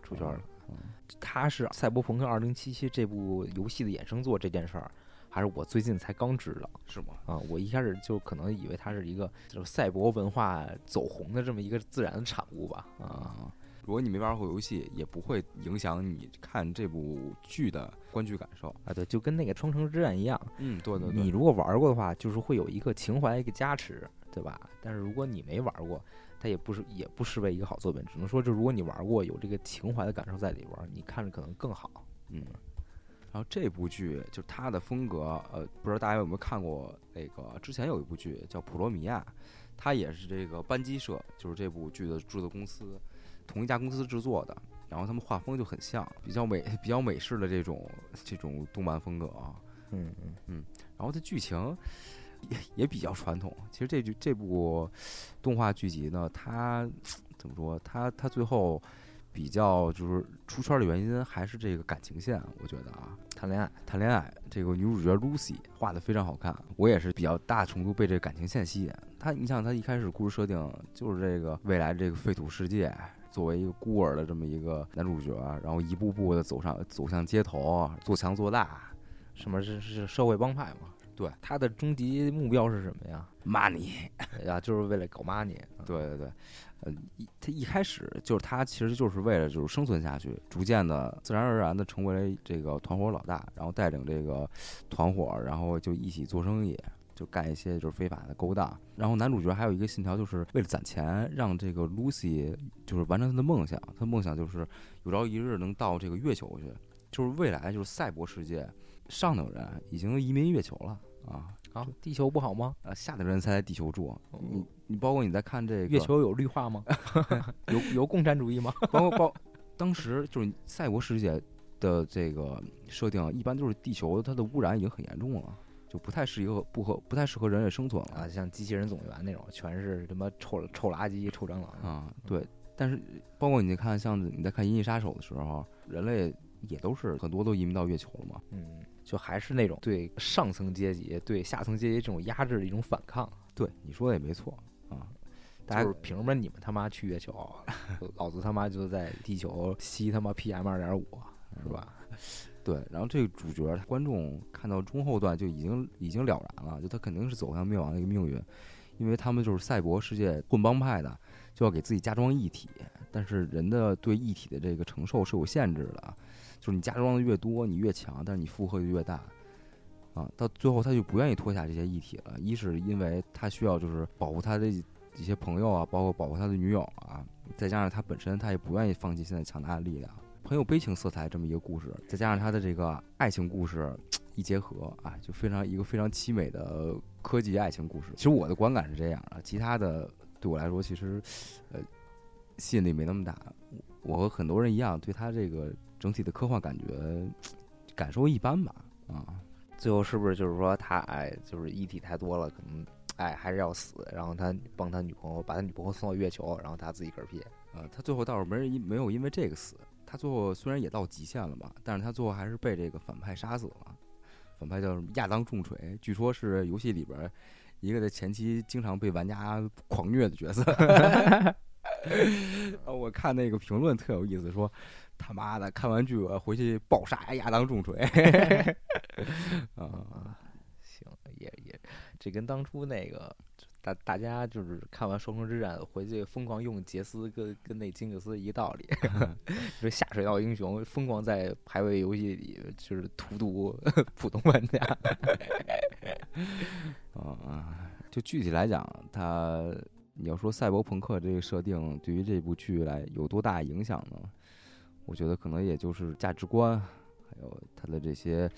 出圈了嗯。它是《赛博朋克2077》这部游戏的衍生作这件事儿，还是我最近才刚知道是吗？啊？我一开始就可能以为它是一个就是赛博文化走红的这么一个自然的产物吧啊。啊，如果你没玩过游戏，也不会影响你看这部剧的观剧感受。啊，对，就跟那个《冲绳之战》一样，嗯，对对对你如果玩过的话，就是会有一个情怀一个加持，对吧？但是如果你没玩过，它也不是也不失为一个好作品，只能说，就如果你玩过，有这个情怀的感受在里边，你看着可能更好。嗯。然后这部剧就是它的风格，呃，不知道大家有没有看过那个之前有一部剧叫《普罗米亚》，它也是这个班机社，就是这部剧的制作公司，同一家公司制作的。然后他们画风就很像，比较美、比较美式的这种这种动漫风格啊。嗯嗯嗯然后它剧情也也比较传统。其实这剧这部动画剧集呢，它怎么说？它它最后比较就是出圈的原因还是这个感情线，我觉得啊，谈恋爱，谈恋爱，这个女主角 Lucy 画的非常好看，我也是比较大程度被这个感情线吸引。她，你想，她一开始故事设定就是这个未来这个废土世界。作为一个孤儿的这么一个男主角，然后一步步的走上走向街头，做强做大什么是是社会帮派嘛？对，他的终极目标是什么呀？，money。呀，就是为了搞 money。对对对，呃，一他一开始就是他其实就是为了就是生存下去，逐渐的自然而然的成为这个团伙老大，然后带领这个团伙，然后就一起做生意，就干一些就是非法的勾当。然后男主角还有一个信条，就是为了攒钱，让这个 Lucy 就是完成他的梦想，他的梦想就是有朝一日能到这个月球去，就是未来就是赛博世界，上等人已经移民月球了啊。啊，地球不好吗？呃，下等人才在地球住。你你包括你在看这个月球有绿化吗？有有共产主义吗？包括包，当时就是赛博世界的这个设定，一般都是地球它的污染已经很严重了，就不太适合不合不太适合人类生存了啊，像机器人总动员那种，全是什么臭臭垃圾、臭蟑螂。啊。对，但是包括你看，像你在看《银翼杀手》的时候，人类也都是很多都移民到月球了嘛。嗯，就还是那种对上层阶级、对下层阶级这种压制的一种反抗。对，你说的也没错啊。大家就是凭什么你们他妈去月球，老子他妈就在地球吸他妈 PM 二点五，是吧？对，然后这个主角观众看到中后段就已经已经了然了，就他肯定是走向灭亡的一个命运，因为他们就是赛博世界混帮派的，就要给自己加装异体，但是人的对异体的这个承受是有限制的，就是你加装的越多，你越强，但是你负荷就越大。啊，到最后他就不愿意脱下这些异体了，一是因为他需要就是保护他的一些朋友啊，包括保护他的女友啊，再加上他本身他也不愿意放弃现在强大的力量，很有悲情色彩这么一个故事，再加上他的这个爱情故事一结合啊，就非常一个非常凄美的科技爱情故事。其实我的观感是这样啊，其他的对我来说其实呃吸引力没那么大。我和很多人一样，对他这个整体的科幻感觉感受一般吧啊。最后是不是就是说他哎，就是遗体太多了，可能哎还是要死，然后他帮他女朋友把他女朋友送到月球，然后他自己嗝屁。呃，他最后倒是没人没有因为这个死，他最后虽然也到极限了吧，但是他最后还是被这个反派杀死了。反派叫亚当重锤，据说是游戏里边一个在前期经常被玩家狂虐的角色。我看那个评论特有意思，说他妈的看完剧我回去暴杀亚当重锤。啊，行，也也，这跟当初那个大大家就是看完《双城之战》回去疯狂用杰斯跟跟那金克斯一道理，说下水道英雄疯狂在排位游戏里就是荼毒 普通玩家。啊，就具体来讲，他你要说赛博朋克这个设定对于这部剧来有多大影响呢？我觉得可能也就是价值观，还有他的这些。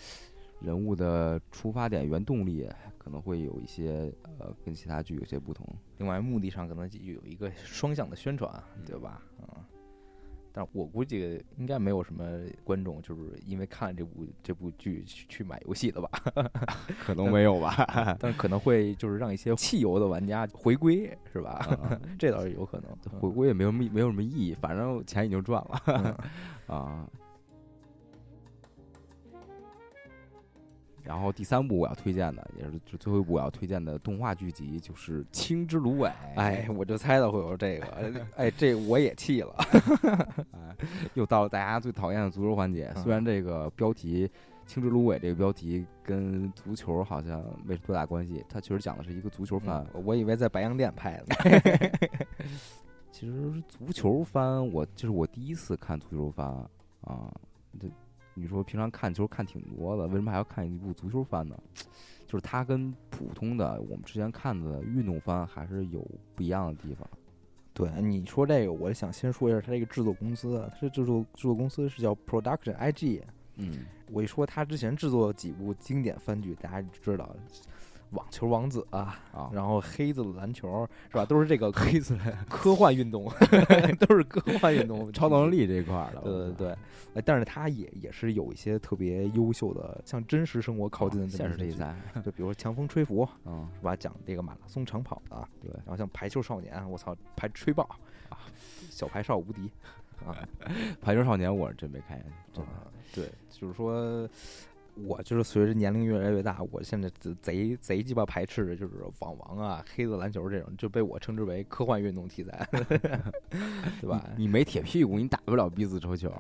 人物的出发点、原动力可能会有一些呃，跟其他剧有些不同。另外，目的上可能有一个双向的宣传，对吧？嗯，但我估计应该没有什么观众就是因为看了这部这部剧去去买游戏的吧？可能没有吧？但是可能会就是让一些弃游的玩家回归，是吧？这倒是有可能。回归也没有没有什么意义，反正钱已经赚了啊。然后第三部我要推荐的，也是就最后一部我要推荐的动画剧集，就是《青之芦苇》。哎，我就猜到会有这个，哎，这我也气了。哎，又到了大家最讨厌的足球环节。虽然这个标题《青之芦苇》这个标题跟足球好像没多大关系，它其实讲的是一个足球番。我以为在白洋淀拍的。其实足球番，我就是我第一次看足球番啊，这。你说平常看球看挺多的，为什么还要看一部足球番呢？就是它跟普通的我们之前看的运动番还是有不一样的地方。对，你说这个，我想先说一下它这个制作公司，它这制作制作公司是叫 Production IG。嗯，我一说它之前制作几部经典番剧，大家知道。网球王子啊，然后黑子篮球是吧？都是这个 黑子科幻运动，都是科幻运动，超能力这块的。对对对，但是他也也是有一些特别优秀的，向真实生活靠近的现实题材，就比如说强风吹拂，嗯，是吧？讲这个马拉松长跑的，对。然后像排球少年，我操，排吹爆啊，小排少无敌啊，排球少年我是真没看见，真的。对，就是说。我就是随着年龄越来越大，我现在贼贼鸡巴排斥的，就是网王啊、黑子篮球这种，就被我称之为科幻运动题材，对吧？你没铁屁股，你打不了逼子抽球。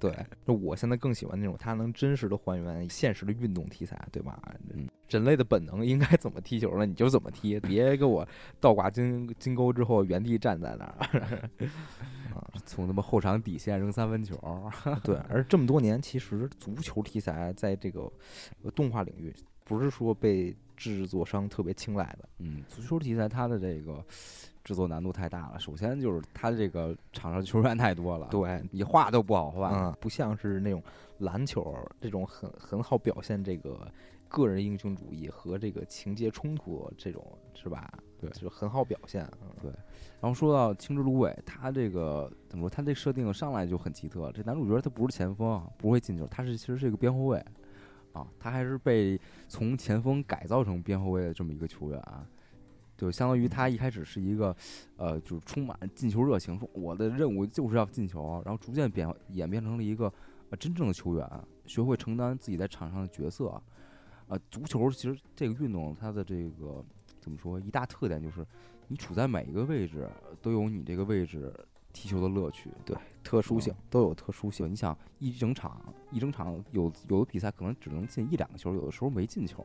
对，就我现在更喜欢那种它能真实的还原现实的运动题材，对吧？人类的本能应该怎么踢球呢？你就怎么踢，别给我倒挂金金钩之后原地站在那儿。从他妈后场底线扔三分球，对。而这么多年，其实足球题材在这个动画领域，不是说被制作商特别青睐的。嗯，足球题材它的这个制作难度太大了。首先就是它这个场上球员太多了，对你画都不好画，不像是那种篮球这种很很好表现这个个人英雄主义和这个情节冲突这种，是吧？对，就很好表现。对。然后说到青之芦苇，他这个怎么说？他这设定上来就很奇特。这男主角他不是前锋，不会进球，他是其实是一个边后卫，啊，他还是被从前锋改造成边后卫的这么一个球员，就相当于他一开始是一个，呃，就是充满进球热情，说我的任务就是要进球，然后逐渐变演变成了一个呃真正的球员，学会承担自己在场上的角色。啊，足球其实这个运动它的这个怎么说？一大特点就是你处在每一个位置都有你这个位置踢球的乐趣。对，特殊性都有特殊性。你想一整场一整场有有的比赛可能只能进一两个球，有的时候没进球，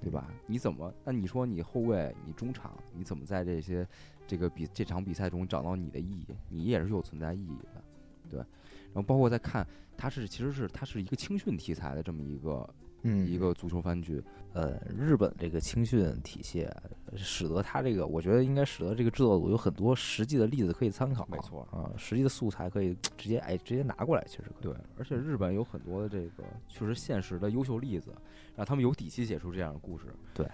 对吧？你怎么？那你说你后卫、你中场，你怎么在这些这个比这场比赛中找到你的意义？你也是有存在意义的，对。然后包括在看，它是其实是它是一个青训题材的这么一个。嗯，一个足球番剧，呃，日本这个青训体系，使得他这个，我觉得应该使得这个制作组有很多实际的例子可以参考。没错啊，实际的素材可以直接哎直接拿过来，其实对。而且日本有很多的这个确实现实的优秀例子，让他们有底气写出这样的故事。对，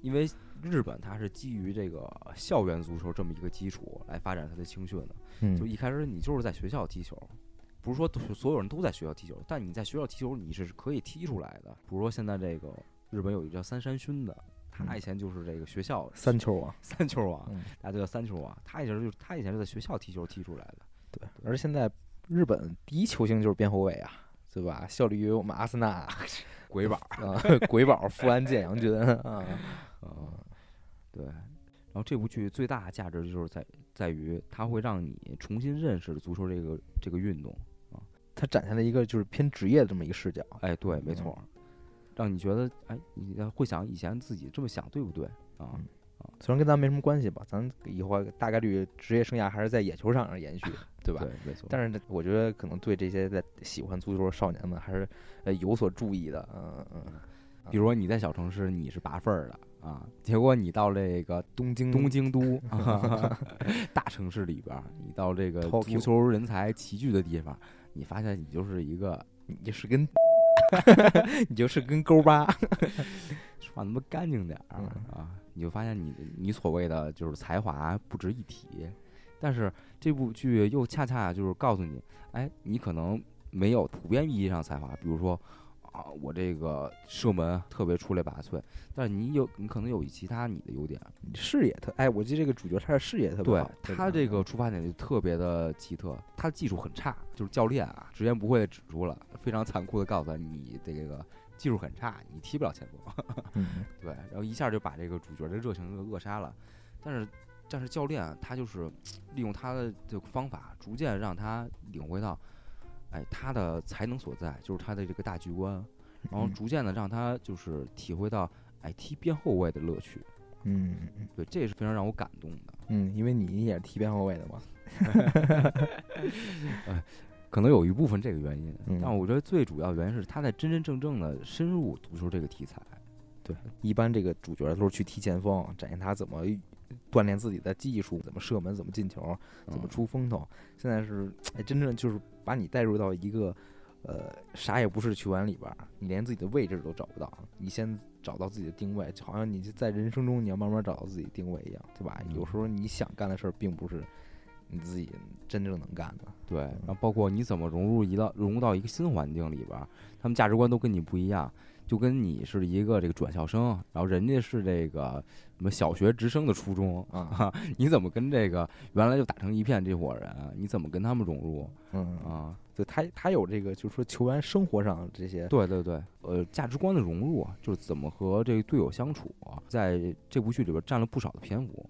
因为日本它是基于这个校园足球这么一个基础来发展它的青训的。嗯，就一开始你就是在学校踢球。不是说所有人都在学校踢球，但你在学校踢球你是可以踢出来的。比如说现在这个日本有一个叫三山勋的，他以前就是这个学校三球王，三球王，大家都叫三球王。他以前就是他以前是在学校踢球踢出来的。对，而现在日本第一球星就是边后卫啊，对吧？效力于我们阿森纳，鬼宝 啊，鬼宝富安健洋军 啊，嗯，对。然后这部剧最大的价值就是在在于它会让你重新认识足球这个这个运动。他展现了一个就是偏职业的这么一个视角，哎，对，没错，让你觉得，哎，你会想以前自己这么想，对不对？啊啊，虽然跟咱没什么关系吧，咱以后大概率职业生涯还是在野球场上延续，对吧？对，没错。但是我觉得可能对这些在喜欢足球的少年们还是呃有所注意的，嗯嗯。比如说你在小城市你是拔份儿的啊，结果你到这个东京东京都 大城市里边，你到这个足球人才齐聚的地方。你发现你就是一个，你就是跟，你就是跟勾八，说话他妈干净点儿啊！你就发现你你所谓的就是才华不值一提，但是这部剧又恰恰就是告诉你，哎，你可能没有普遍意义上才华，比如说。啊，我这个射门特别出类拔萃，但是你有你可能有其他你的优点，视野特哎，我记得这个主角他的视野特别好，他这个出发点就特别的奇特，他的技术很差，就是教练啊直言不讳的指出了，非常残酷的告诉他，你这个技术很差，你踢不了前锋。对，然后一下就把这个主角的热情给扼杀了，但是但是教练他就是利用他的这个方法，逐渐让他领会到。哎，他的才能所在就是他的这个大局观，然后逐渐的让他就是体会到哎踢边后卫的乐趣。嗯，对，这也是非常让我感动的。嗯，因为你也是踢边后卫的嘛。哎，可能有一部分这个原因，但我觉得最主要原因是他在真真正正的深入足球这个题材。对，一般这个主角都是去踢前锋，展现他怎么锻炼自己的技术，怎么射门，怎么进球，怎么出风头。现在是哎，真正就是。把你带入到一个，呃，啥也不是球员里边儿，你连自己的位置都找不到。你先找到自己的定位，就好像你在人生中你要慢慢找到自己定位一样，对吧？有时候你想干的事儿，并不是你自己真正能干的。对，然后包括你怎么融入一到融入到一个新环境里边儿，他们价值观都跟你不一样。就跟你是一个这个转校生，然后人家是这个什么小学直升的初中啊，你怎么跟这个原来就打成一片这伙人，你怎么跟他们融入？嗯啊，就他他有这个，就是说球员生活上这些，对对对，呃，价值观的融入，就是怎么和这个队友相处，在这部剧里边占了不少的篇幅。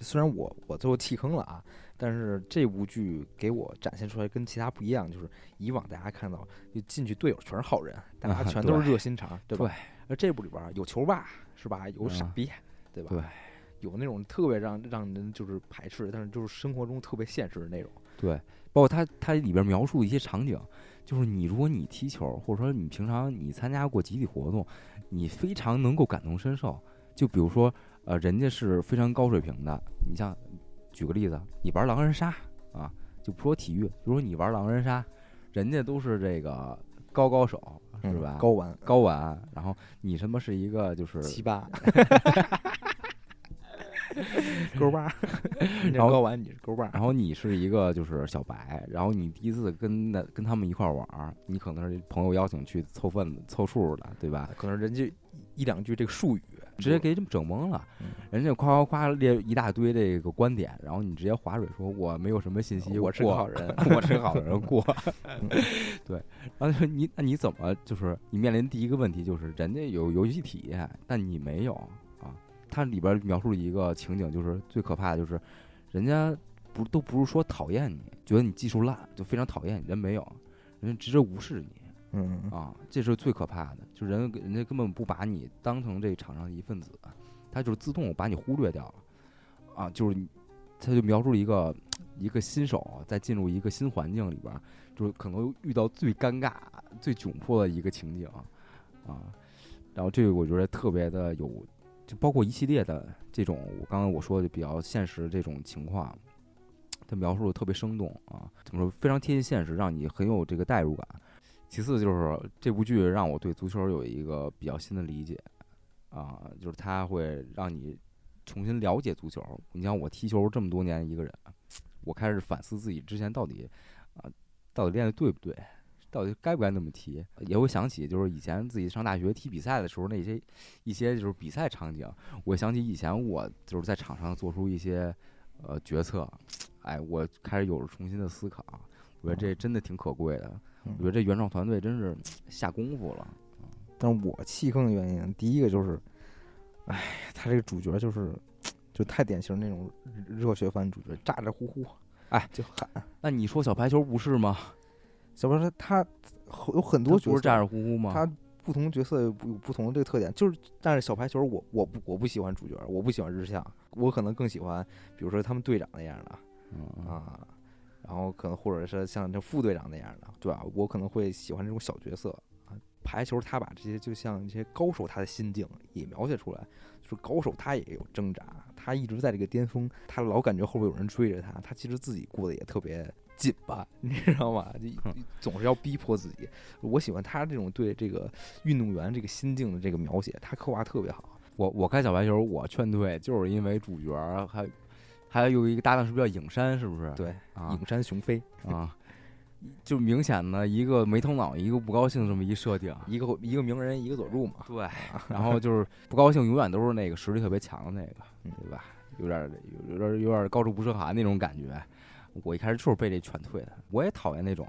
虽然我我最后弃坑了啊。但是这部剧给我展现出来跟其他不一样，就是以往大家看到就进去队友全是好人，大家全都是热心肠，对吧？而这部里边有球霸是吧？有傻逼，对吧？对，有那种特别让让人就是排斥，但是就是生活中特别现实的那种。对，包括他他里边描述一些场景，就是你如果你踢球，或者说你平常你参加过集体活动，你非常能够感同身受。就比如说，呃，人家是非常高水平的，你像。举个例子，你玩狼人杀啊，就不说体育，比如说你玩狼人杀，人家都是这个高高手，是吧？高玩高玩，然后你什么是一个就是七八，勾八，然后高玩你是勾八，然后你是一个就是小白，然后你第一次跟那跟他们一块玩，你可能是朋友邀请去凑份子凑数的，对吧？可能人家一两句这个术语。直接给整整懵了。嗯人家夸夸夸列一大堆这个观点，然后你直接划水说我没有什么信息，我是个好人我是个好人过。嗯 对，然后你那你怎么就是你面临第一个问题就是人家有游戏体验，但你没有啊？它里边描述了一个情景，就是最可怕的就是人家不都不是说讨厌你，觉得你技术烂就非常讨厌你，人没有，人家直接无视你。嗯啊，这是最可怕的，就人人家根本不把你当成这场上的一份子，他就是自动把你忽略掉了，啊，就是，他就描述一个一个新手在进入一个新环境里边，就是可能遇到最尴尬、最窘迫的一个情景，啊，然后这个我觉得特别的有，就包括一系列的这种我刚刚我说的比较现实这种情况。他描述的特别生动啊，怎么说非常贴近现实，让你很有这个代入感。其次就是这部剧让我对足球有一个比较新的理解，啊，就是它会让你重新了解足球。你像我踢球这么多年一个人，我开始反思自己之前到底啊，到底练的对不对，到底该不该那么踢，也会想起就是以前自己上大学踢比赛的时候那些一些就是比赛场景，我想起以前我就是在场上做出一些呃决策，哎，我开始有了重新的思考，我觉得这真的挺可贵的。我觉得这原创团队真是下功夫了。但是我弃坑的原因，第一个就是，哎，他这个主角就是，就太典型那种热血番主角，咋咋呼呼，哎，就喊。那你说小排球不是吗？小排球他有很多角色，不是咋咋呼呼吗？他不同角色有不有不同的这个特点，就是但是小排球我我不我不喜欢主角，我不喜欢日向，我可能更喜欢比如说他们队长那样的嗯啊，然后可能或者是像这副队长那样的，对吧？我可能会喜欢这种小角色啊。排球他把这些就像一些高手他的心境也描写出来，就是高手他也有挣扎，他一直在这个巅峰，他老感觉后边有人追着他，他其实自己过得也特别紧吧，你知道吗？就总是要逼迫自己。我喜欢他这种对这个运动员这个心境的这个描写，他刻画特别好。我我看小白球，我劝退就是因为主角儿还还有一个搭档是不是叫影山？是不是？对，啊影山雄飞，啊，就明显的一个没头脑，一个不高兴这么一设定。一个一个名人，一个佐助嘛。对，然后就是不高兴，永远都是那个实力特别强的那个，嗯对吧？有点儿有有点儿有点儿高处不胜寒那种感觉。我一开始就是被这劝退的，我也讨厌那种。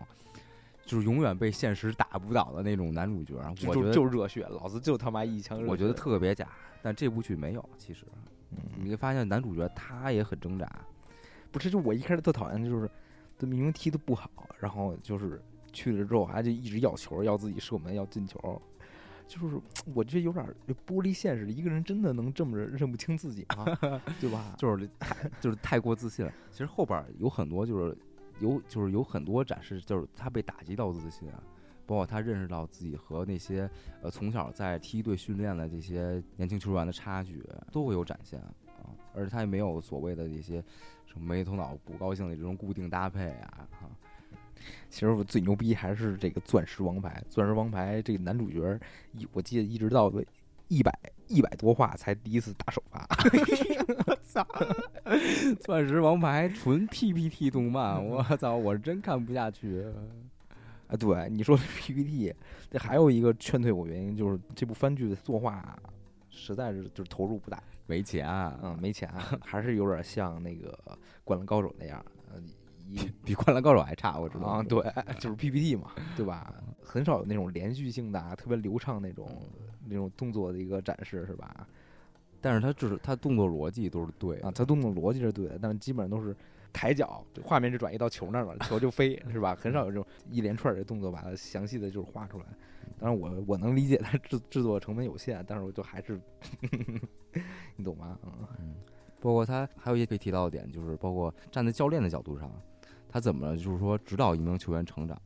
就是永远被现实打不倒的那种男主角，我觉就得就热血，老子就他妈一腔热血。我觉得特别假，但这部剧没有。其实嗯，你会发现男主角他也很挣扎，不是，就我一开始特讨厌的就是，他明明踢的不好，然后就是去了之后还就一直要球，要自己射门，要进球，就是我觉得有点儿玻璃现实。一个人真的能这么认不清自己吗？对吧？就是太就是太过自信了。其实后边儿有很多就是有就是有很多展示，就是他被打击到自信，包括他认识到自己和那些呃从小在梯队训练的这些年轻球员的差距，都会有展现啊。而且他也没有所谓的这些什么没头脑不高兴的这种固定搭配啊，哈、其实我最牛逼还是这个钻石王牌，钻石王牌这个男主角，一我记得一直到一百一百多话才第一次打首发。钻石王牌纯 PPT 动漫，我操，我真看不下去。啊，对你说的 PPT，这还有一个劝退我原因就是这部番剧的作画实在是就是投入不大，没钱、啊嗯，没钱，还是有点像那个《灌篮高手》那样，呃，一比《灌篮高手》还差，我知道。啊，对，就是 PPT 嘛，对吧？很少有那种连续性的啊、特别流畅那种那种动作的一个展示，是吧？但是他就是他动作逻辑都是对啊，他动作逻辑是对的，但是基本上都是抬脚，画面就转移到球那儿了，球就飞，是吧？很少有这种一连串的动作把它详细的就是画出来。当然我我能理解它制制作成本有限，但是我就还是，你懂吗？嗯，嗯，包括他还有一些可以提到的点，就是包括站在教练的角度上，他怎么就是说指导一名球员成长，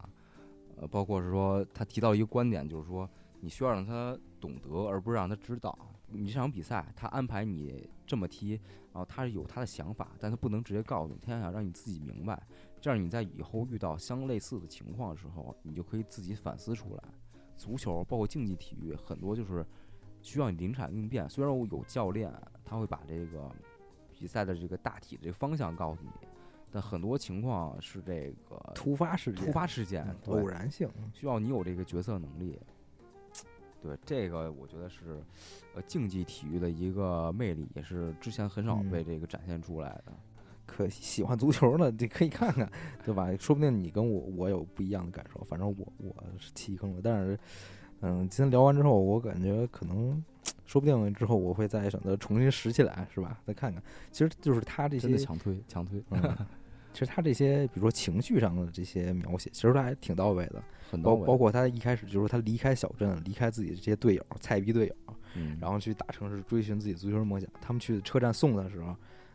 呃，包括是说他提到一个观点，就是说你需要让他懂得，而不是让他知道。你这场比赛，他安排你这么踢，然后他是有他的想法，但他不能直接告诉你，他想让你自己明白，这样你在以后遇到相类似的情况的时候，你就可以自己反思出来。足球包括竞技体育，很多就是需要你临场应变。虽然我有教练，他会把这个比赛的这个大体的这个方向告诉你，但很多情况是这个突发事件，突发事件嗯，偶然性，需要你有这个决策能力。对这个，我觉得是呃竞技体育的一个魅力，也是之前很少嗯被这个展现出来的。可喜欢足球呢，你可以看看，对吧？说不定你跟我我有不一样的感受。反正我我是弃坑了，但是，嗯，今天聊完之后，我感觉可能，说不定之后我会再选择重新拾起来，是吧？再看看。其实就是他这些，真的强推强推，嗯，其实他这些，比如说情绪上的这些描写，其实他还挺到位的。包。包括他一开始就是他离开小镇，离开自己的这些队友，菜逼队友，嗯，然后去大城市追寻自己足球梦想。他们去车站送他的时候，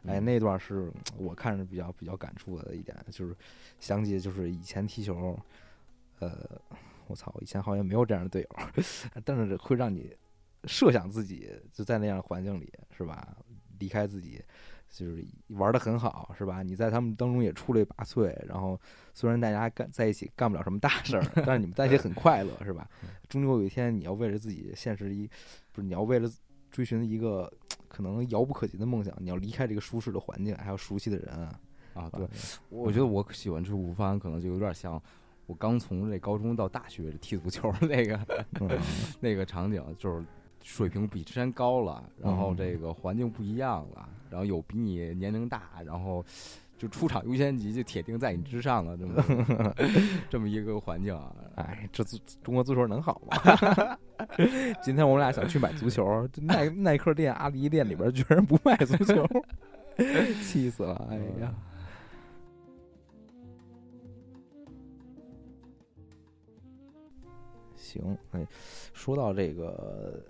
哎，嗯那段是我看着比较比较感触的一点，就是想起就是以前踢球，呃，我操，以前好像没有这样的队友，但是会让你设想自己就在那样的环境里，是吧？离开自己。就是玩的很好，是吧？你在他们当中也出类拔萃，然后虽然大家干在一起干不了什么大事儿，但是你们在一起很快乐，是吧？终究有一天你要为了自己现实一，不是你要为了追寻一个可能遥不可及的梦想，你要离开这个舒适的环境，还有熟悉的人啊。啊，对，我觉得我喜欢吃午饭，可能就有点像我刚从这高中到大学踢足球那个嗯 那个场景，就是水平比之前高了，然后嗯这个环境不一样了，然后有比你年龄大，然后就出场优先级就铁定在你之上了，这么 这么一个环境啊。哎，这足中国足球能好吗？今天我们俩想去买足球，这耐耐克店、阿迪店里边居然不卖足球，气死了！哎呀，行，哎，说到这个，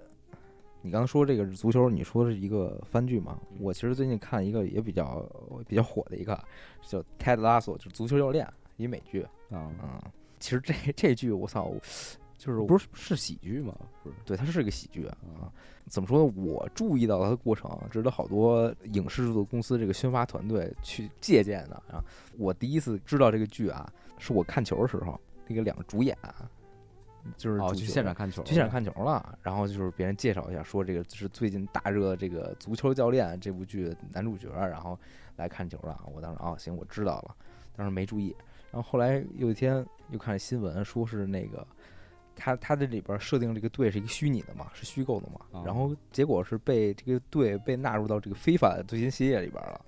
你刚刚说这个足球，你说的是一个番剧嘛？嗯我其实最近看一个也比较比较火的一个，叫《泰德拉索》，就是足球教练，一美剧。啊，嗯，其实这这剧我操，就是不是是喜剧吗？不是对，它是个喜剧啊啊。怎么说呢？我注意到它的过程，值得好多影视制作公司这个宣发团队去借鉴的啊。我第一次知道这个剧啊，是我看球的时候，那个两个主演啊，就是哦，去现场看球，去现场看球了，然后就是别人介绍一下，说这个是最近大热这个《足球教练》这部剧的男主角，然后来看球了。我当时啊，行，我知道了，当时没注意。然后后来有一天又看新闻，说是那个他他这里边设定这个队是一个虚拟的嘛，是虚构的嘛，啊然后结果是被这个队被纳入到这个非法的最新系列里边了，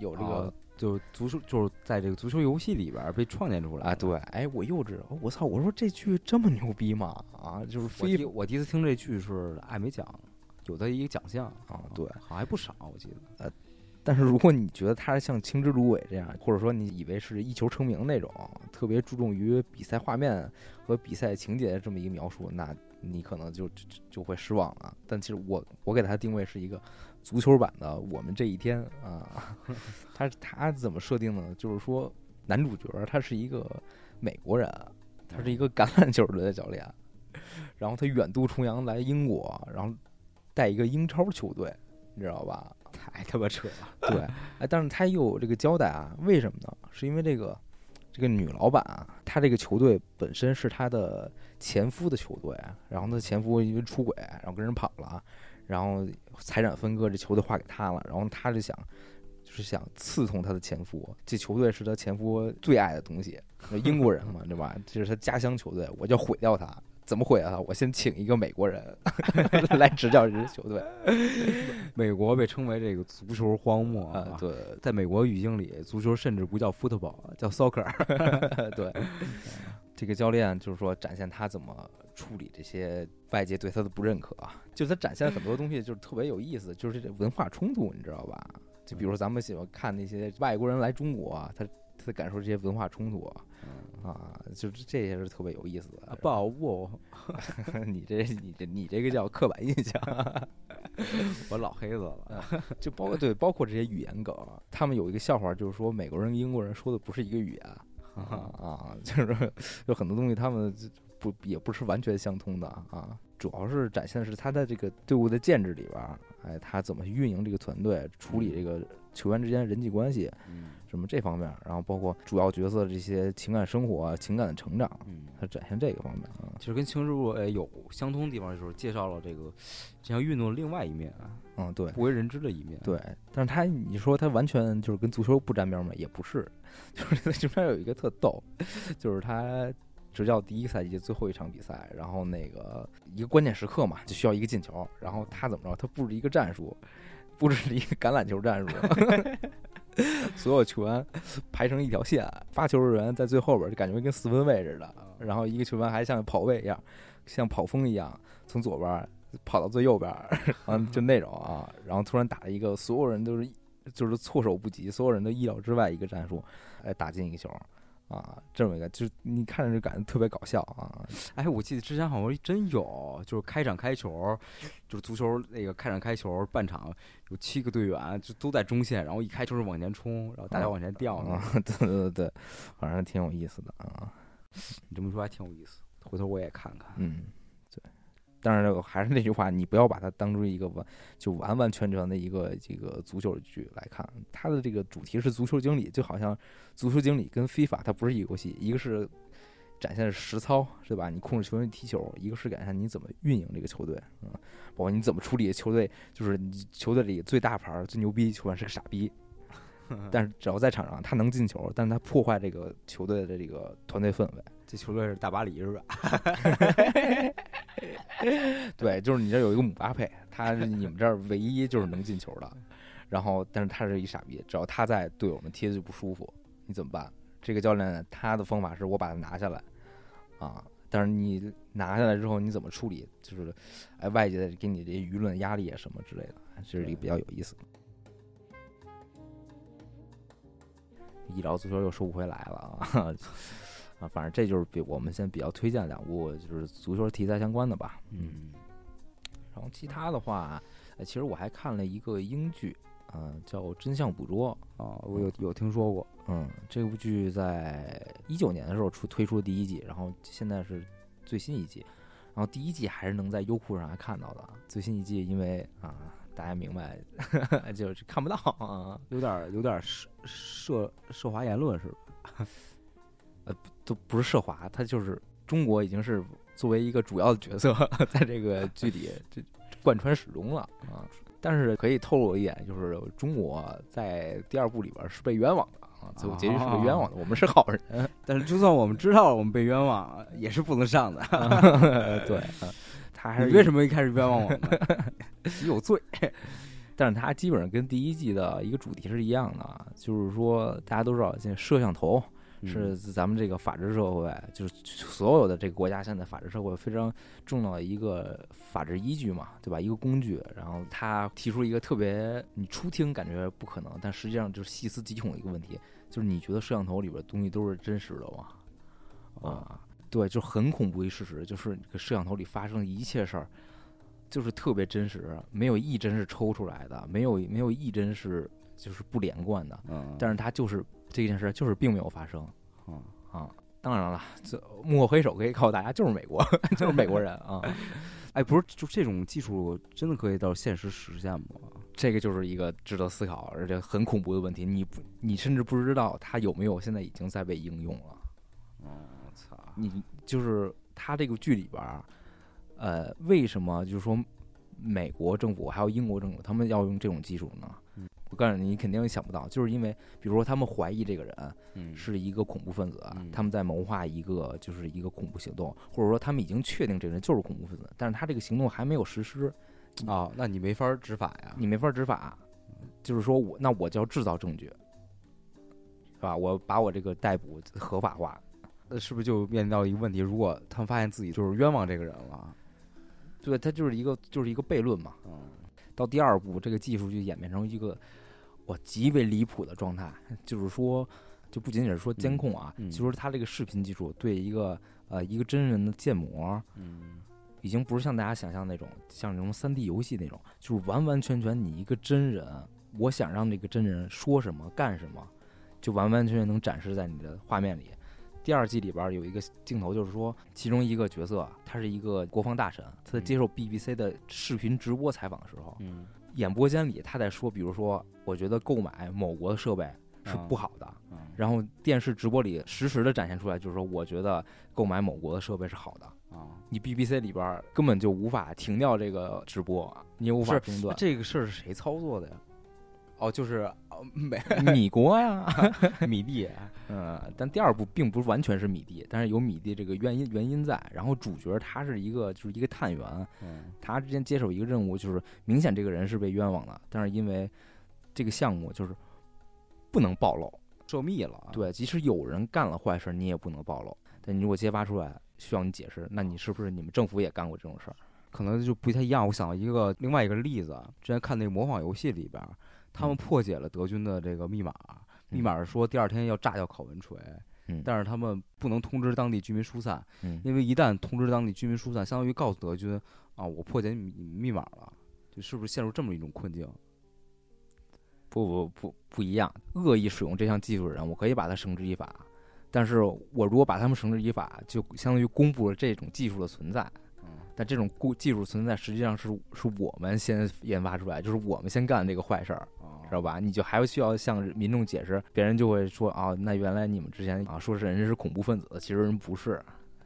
有这个啊就足球就是在这个足球游戏里边被创建出来啊，对，哎，我幼稚，我操，我说这剧这么牛逼吗？啊，就是我非第我第一次听这剧是艾美奖，有的一个奖项啊对好像还不少，我记得。呃但是如果你觉得他像青之芦苇这样，或者说你以为是一球成名那种，特别注重于比赛画面和比赛情节这么一个描述，那你可能就就就会失望了。但其实我我给他定位是一个足球版的《我们这一天》啊，他他怎么设定呢？就是说男主角他是一个美国人，他是一个橄榄球队的教练，然后他远渡重洋来英国，然后带一个英超球队，你知道吧？太他妈扯了！对，哎，但是他又有这个交代啊，为什么呢？是因为这个这个女老板啊，她这个球队本身是她的前夫的球队，然后她前夫因为出轨，然后跟人跑了，然后财产分割，这球队划给她了，然后她就想。就是想刺痛她的前夫，这球队是她前夫最爱的东西，英国人嘛，对吧？这是她家乡球队，我就要毁掉他。怎么毁掉他？我先请一个美国人 来执教这支球队。美国被称为这个足球荒漠啊，，对，在美国语境里，足球甚至不叫 football，叫 soccer。对，这个教练就是说展现他怎么处理这些外界对他的不认可啊，就是他展现了很多东西，就是特别有意思，就是这文化冲突，你知道吧？就比如说咱们喜欢看那些外国人来中国啊，他他感受这些文化冲突啊，啊，就是这些是特别有意思的。不好不，你这你这你这个叫刻板印象。我老黑子了。就包括对，包括这些语言梗，他们有一个笑话，就是说美国人跟英国人说的不是一个语言啊啊，就是有很多东西他们不也不是完全相通的啊。主要是展现的是他在这个队伍的建制里边儿，哎，他怎么去运营这个团队，处理这个球员之间人际关系，嗯什么这方面，然后包括主要角色的这些情感生活、啊、情感的成长，嗯，他展现这个方面啊。其实跟青之入呃有相通的地方，就是介绍了这个这项运动的另外一面啊，嗯，对。不为人知的一面。对，但是他你说他完全就是跟足球不沾边吗？也不是，就是它中间有一个特逗，就是他执教第一个赛季最后一场比赛，然后那个一个关键时刻嘛，就需要一个进球，然后他怎么着？他布置一个战术，布置了一个橄榄球战术，所有球员排成一条线，发球的人在最后边，就感觉跟四分卫似的，然后一个球员还像跑位一样，像跑风一样从左边跑到最右边，啊，就那种啊，然后突然打了一个所有人都是就是措手不及，所有人都意料之外一个战术，哎，打进一个球。啊，这么一个，就是你看着就感觉特别搞笑啊！哎，我记得之前好像真有，就是开场开球，就是足球那个开场开球，半场有七个队员就都在中线，然后一开球是往前冲，然后大家往前掉啊！对对对，反正挺有意思的啊！你这么说还挺有意思，回头我也看看。嗯。但是还是那句话，你不要把它当成一个完就完完全全的一个这个足球剧来看。它的这个主题是足球经理，就好像足球经理跟非法它不是一个游戏，一个是展现实操，对吧？你控制球员踢球，一个是展现你怎么运营这个球队，嗯，包括你怎么处理球队，就是你球队里最大牌、最牛逼球员是个傻逼，但是只要在场上他能进球，但是他破坏这个球队的这个团队氛围。这球队是大巴黎是吧？对，就是你这有一个姆巴佩，他是你们这儿唯一就是能进球的，然后但是他是一傻逼，只要他在，队友们踢的就不舒服，你怎么办？这个教练他的方法是我把他拿下来，啊，但是你拿下来之后你怎么处理？就是哎，外界给你这些舆论压力啊什么之类的，这是一个比较有意思的。医疗足球又收不回来了啊。啊，反正这就是比我们现在比较推荐两部，就是足球题材相关的吧。嗯，然后其他的话，其实我还看了一个英剧，嗯，叫《真相捕捉》啊，我有有听说过。嗯，这部剧在一九年的时候出推出第一季，然后现在是最新一季，然后第一季还是能在优酷上还看到的，最新一季因为啊，大家明白，就是看不到啊，有点有点涉涉涉华言论是吧？呃，都不是涉华，他就是中国已经是作为一个主要的角色，在这个剧里这贯穿始终了啊。但是可以透露一点，就是中国在第二部里边是被冤枉的啊，最后结局是被冤枉的。我们是好人，但是就算我们知道我们被冤枉，也是不能上的。对，他还是为什么一开始冤枉我们？你有罪。但是他基本上跟第一季的一个主题是一样的，就是说大家都知道，现在摄像头。是咱们这个法治社会，就是所有的这个国家现在法治社会非常重要的一个法治依据嘛，对吧？一个工具。然后他提出一个特别你初听感觉不可能，但实际上就是细思极恐的一个问题，就是你觉得摄像头里边东西都是真实的吗？啊，对，就很恐怖一事实，就是摄像头里发生的一切事儿，就是特别真实，没有一帧是抽出来的，没有没有一帧是就是不连贯的。嗯，但是它就是。这件事就是并没有发生，啊啊！当然了，这幕后黑手可以告诉大家，就是美国，就是美国人啊！哎，不是，就这种技术真的可以到现实实现吗？这个就是一个值得思考而且很恐怖的问题。你不，你甚至不知道它有没有现在已经在被应用了。我操！你就是它这个剧里边儿，呃，为什么就是说美国政府还有英国政府他们要用这种技术呢？我告诉你，你肯定想不到，就是因为，比如说他们怀疑这个人是一个恐怖分子，他们在谋划一个就是一个恐怖行动，或者说他们已经确定这个人就是恐怖分子，但是他这个行动还没有实施啊，那你没法执法呀，你没法执法，就是说我那我就要制造证据，是吧？我把我这个逮捕合法化，那是不是就面临到一个问题？如果他们发现自己就是冤枉这个人了，对，他就是一个就是一个悖论嘛，嗯。到第二步，这个技术就演变成一个我极为离谱的状态，就是说，就不仅仅是说监控啊，就是它这个视频技术对一个呃一个真人的建模，嗯，已经不是像大家想象那种像那种三 D 游戏那种，就是完完全全你一个真人，我想让这个真人说什么干什么，就完完全全能展示在你的画面里。第二季里边有一个镜头，就是说，其中一个角色，他是一个国防大臣，他在接受 BBC 的视频直播采访的时候，嗯，演播间里他在说，比如说，我觉得购买某国的设备是不好的，然后电视直播里实时的展现出来，就是说，我觉得购买某国的设备是好的啊。你 BBC 里边根本就无法停掉这个直播，你也无法中断。这个事儿是谁操作的呀？哦，就是美 米国呀，米蒂，嗯，但第二部并不是完全是米蒂，但是有米蒂这个原因原因在。然后主角他是一个就是一个探员，嗯他之前接手一个任务，就是明显这个人是被冤枉的，但是因为这个项目就是不能暴露，涉密了，，啊对，即使有人干了坏事，你也不能暴露。但你如果揭发出来，需要你解释，那你是不是你们政府也干过这种事儿？可能就不太一样。我想到一个另外一个例子，啊之前看那个模仿游戏里边儿，他们嗯破解了德军的这个密码，密码是说第二天要炸掉考文锤，嗯，但是他们不能通知当地居民疏散，嗯，因为一旦通知当地居民疏散，相当于告诉德军啊，我破解你你密码了，就是不是陷入这么一种困境？不不不不一样，恶意使用这项技术的人，我可以把他绳之以法，但是我如果把他们绳之以法，就相当于公布了这种技术的存在。嗯但这种故技术存在，实际上是是我们先研发出来，就是我们先干这个坏事儿，啊知道吧？你就还需要向民众解释，别人就会说啊，那原来你们之前啊说是人家是恐怖分子，其实人不是，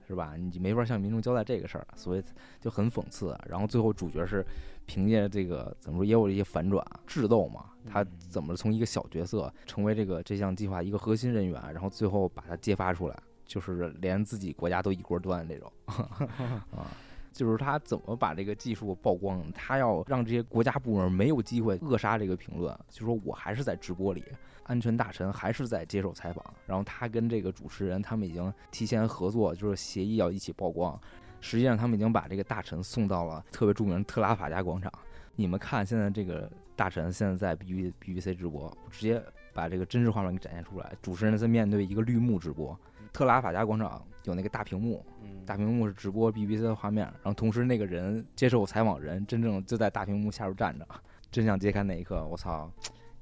是吧？你没法向民众交代这个事儿，所以就很讽刺。然后最后主角是凭借这个怎么说，也有一些反转智斗嘛，他嗯怎么从一个小角色成为这个这项计划一个核心人员，然后最后把他揭发出来，就是连自己国家都一锅端这种啊。就是他怎么把这个技术曝光？他要让这些国家部门没有机会扼杀这个评论，就说我还是在直播里，安全大臣还是在接受采访，然后他跟这个主持人他们已经提前合作，就是协议要一起曝光。实际上，他们已经把这个大臣送到了特别著名特拉法加广场。你们看，现在这个大臣现在在 B B B B C 直播，直接把这个真实画面给展现出来。主持人在面对一个绿幕直播，特拉法加广场有那个大屏幕，嗯大屏幕是直播 BBC 的画面，然后同时那个人接受采访人真正就在大屏幕下边站着，真相揭开那一刻，我操！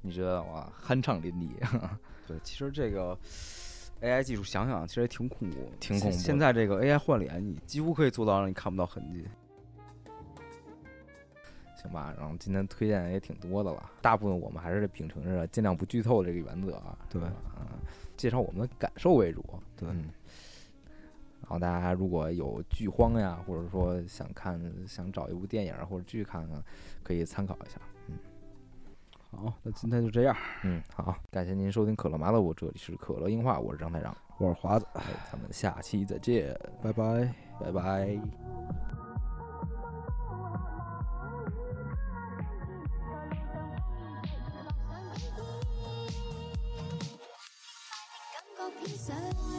你觉得哇，酣畅淋漓，对，其实这个 AI 技术想想其实也挺恐怖，挺恐怖现在这个 AI 换脸，你几乎可以做到让你看不到痕迹。行吧？然后今天推荐也挺多的了，大部分我们还是秉承着尽量不剧透这个原则啊，对嗯，介绍我们的感受为主，对嗯。然后大家如果有剧荒呀，或者说想看想找一部电影或者剧看看，可以参考一下。嗯好，那今天就这样，嗯，好，感谢您收听可乐麻辣我，这里是可乐硬化，我是张台长，我是华子，哎咱们下期再见，拜拜。拜拜。感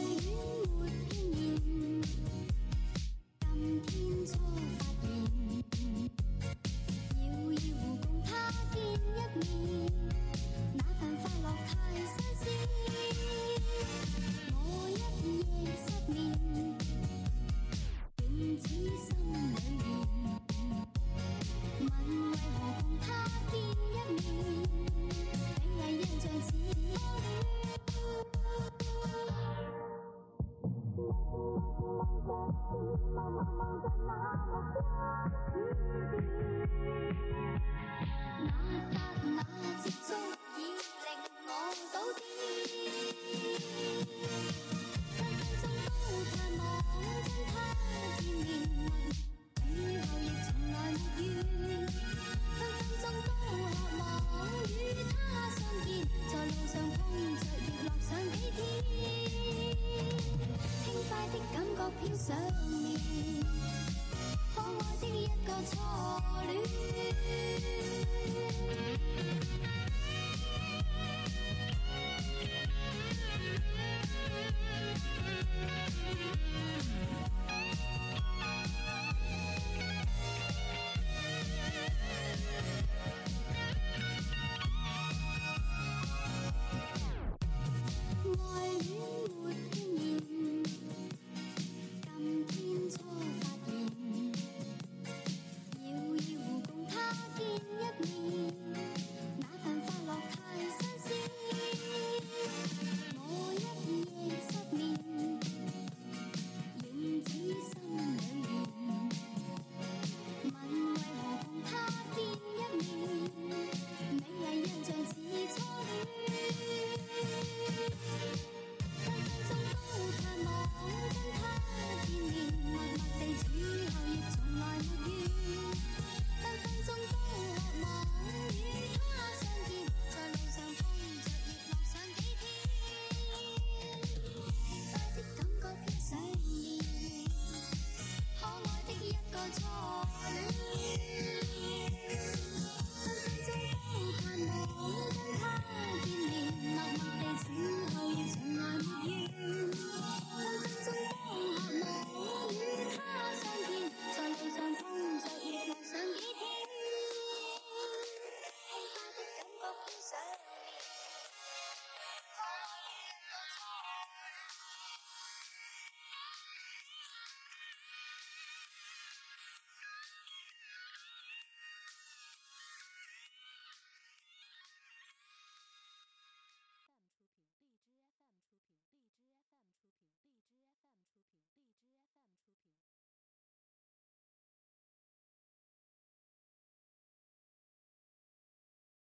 那剎那想你可爱的一个初恋。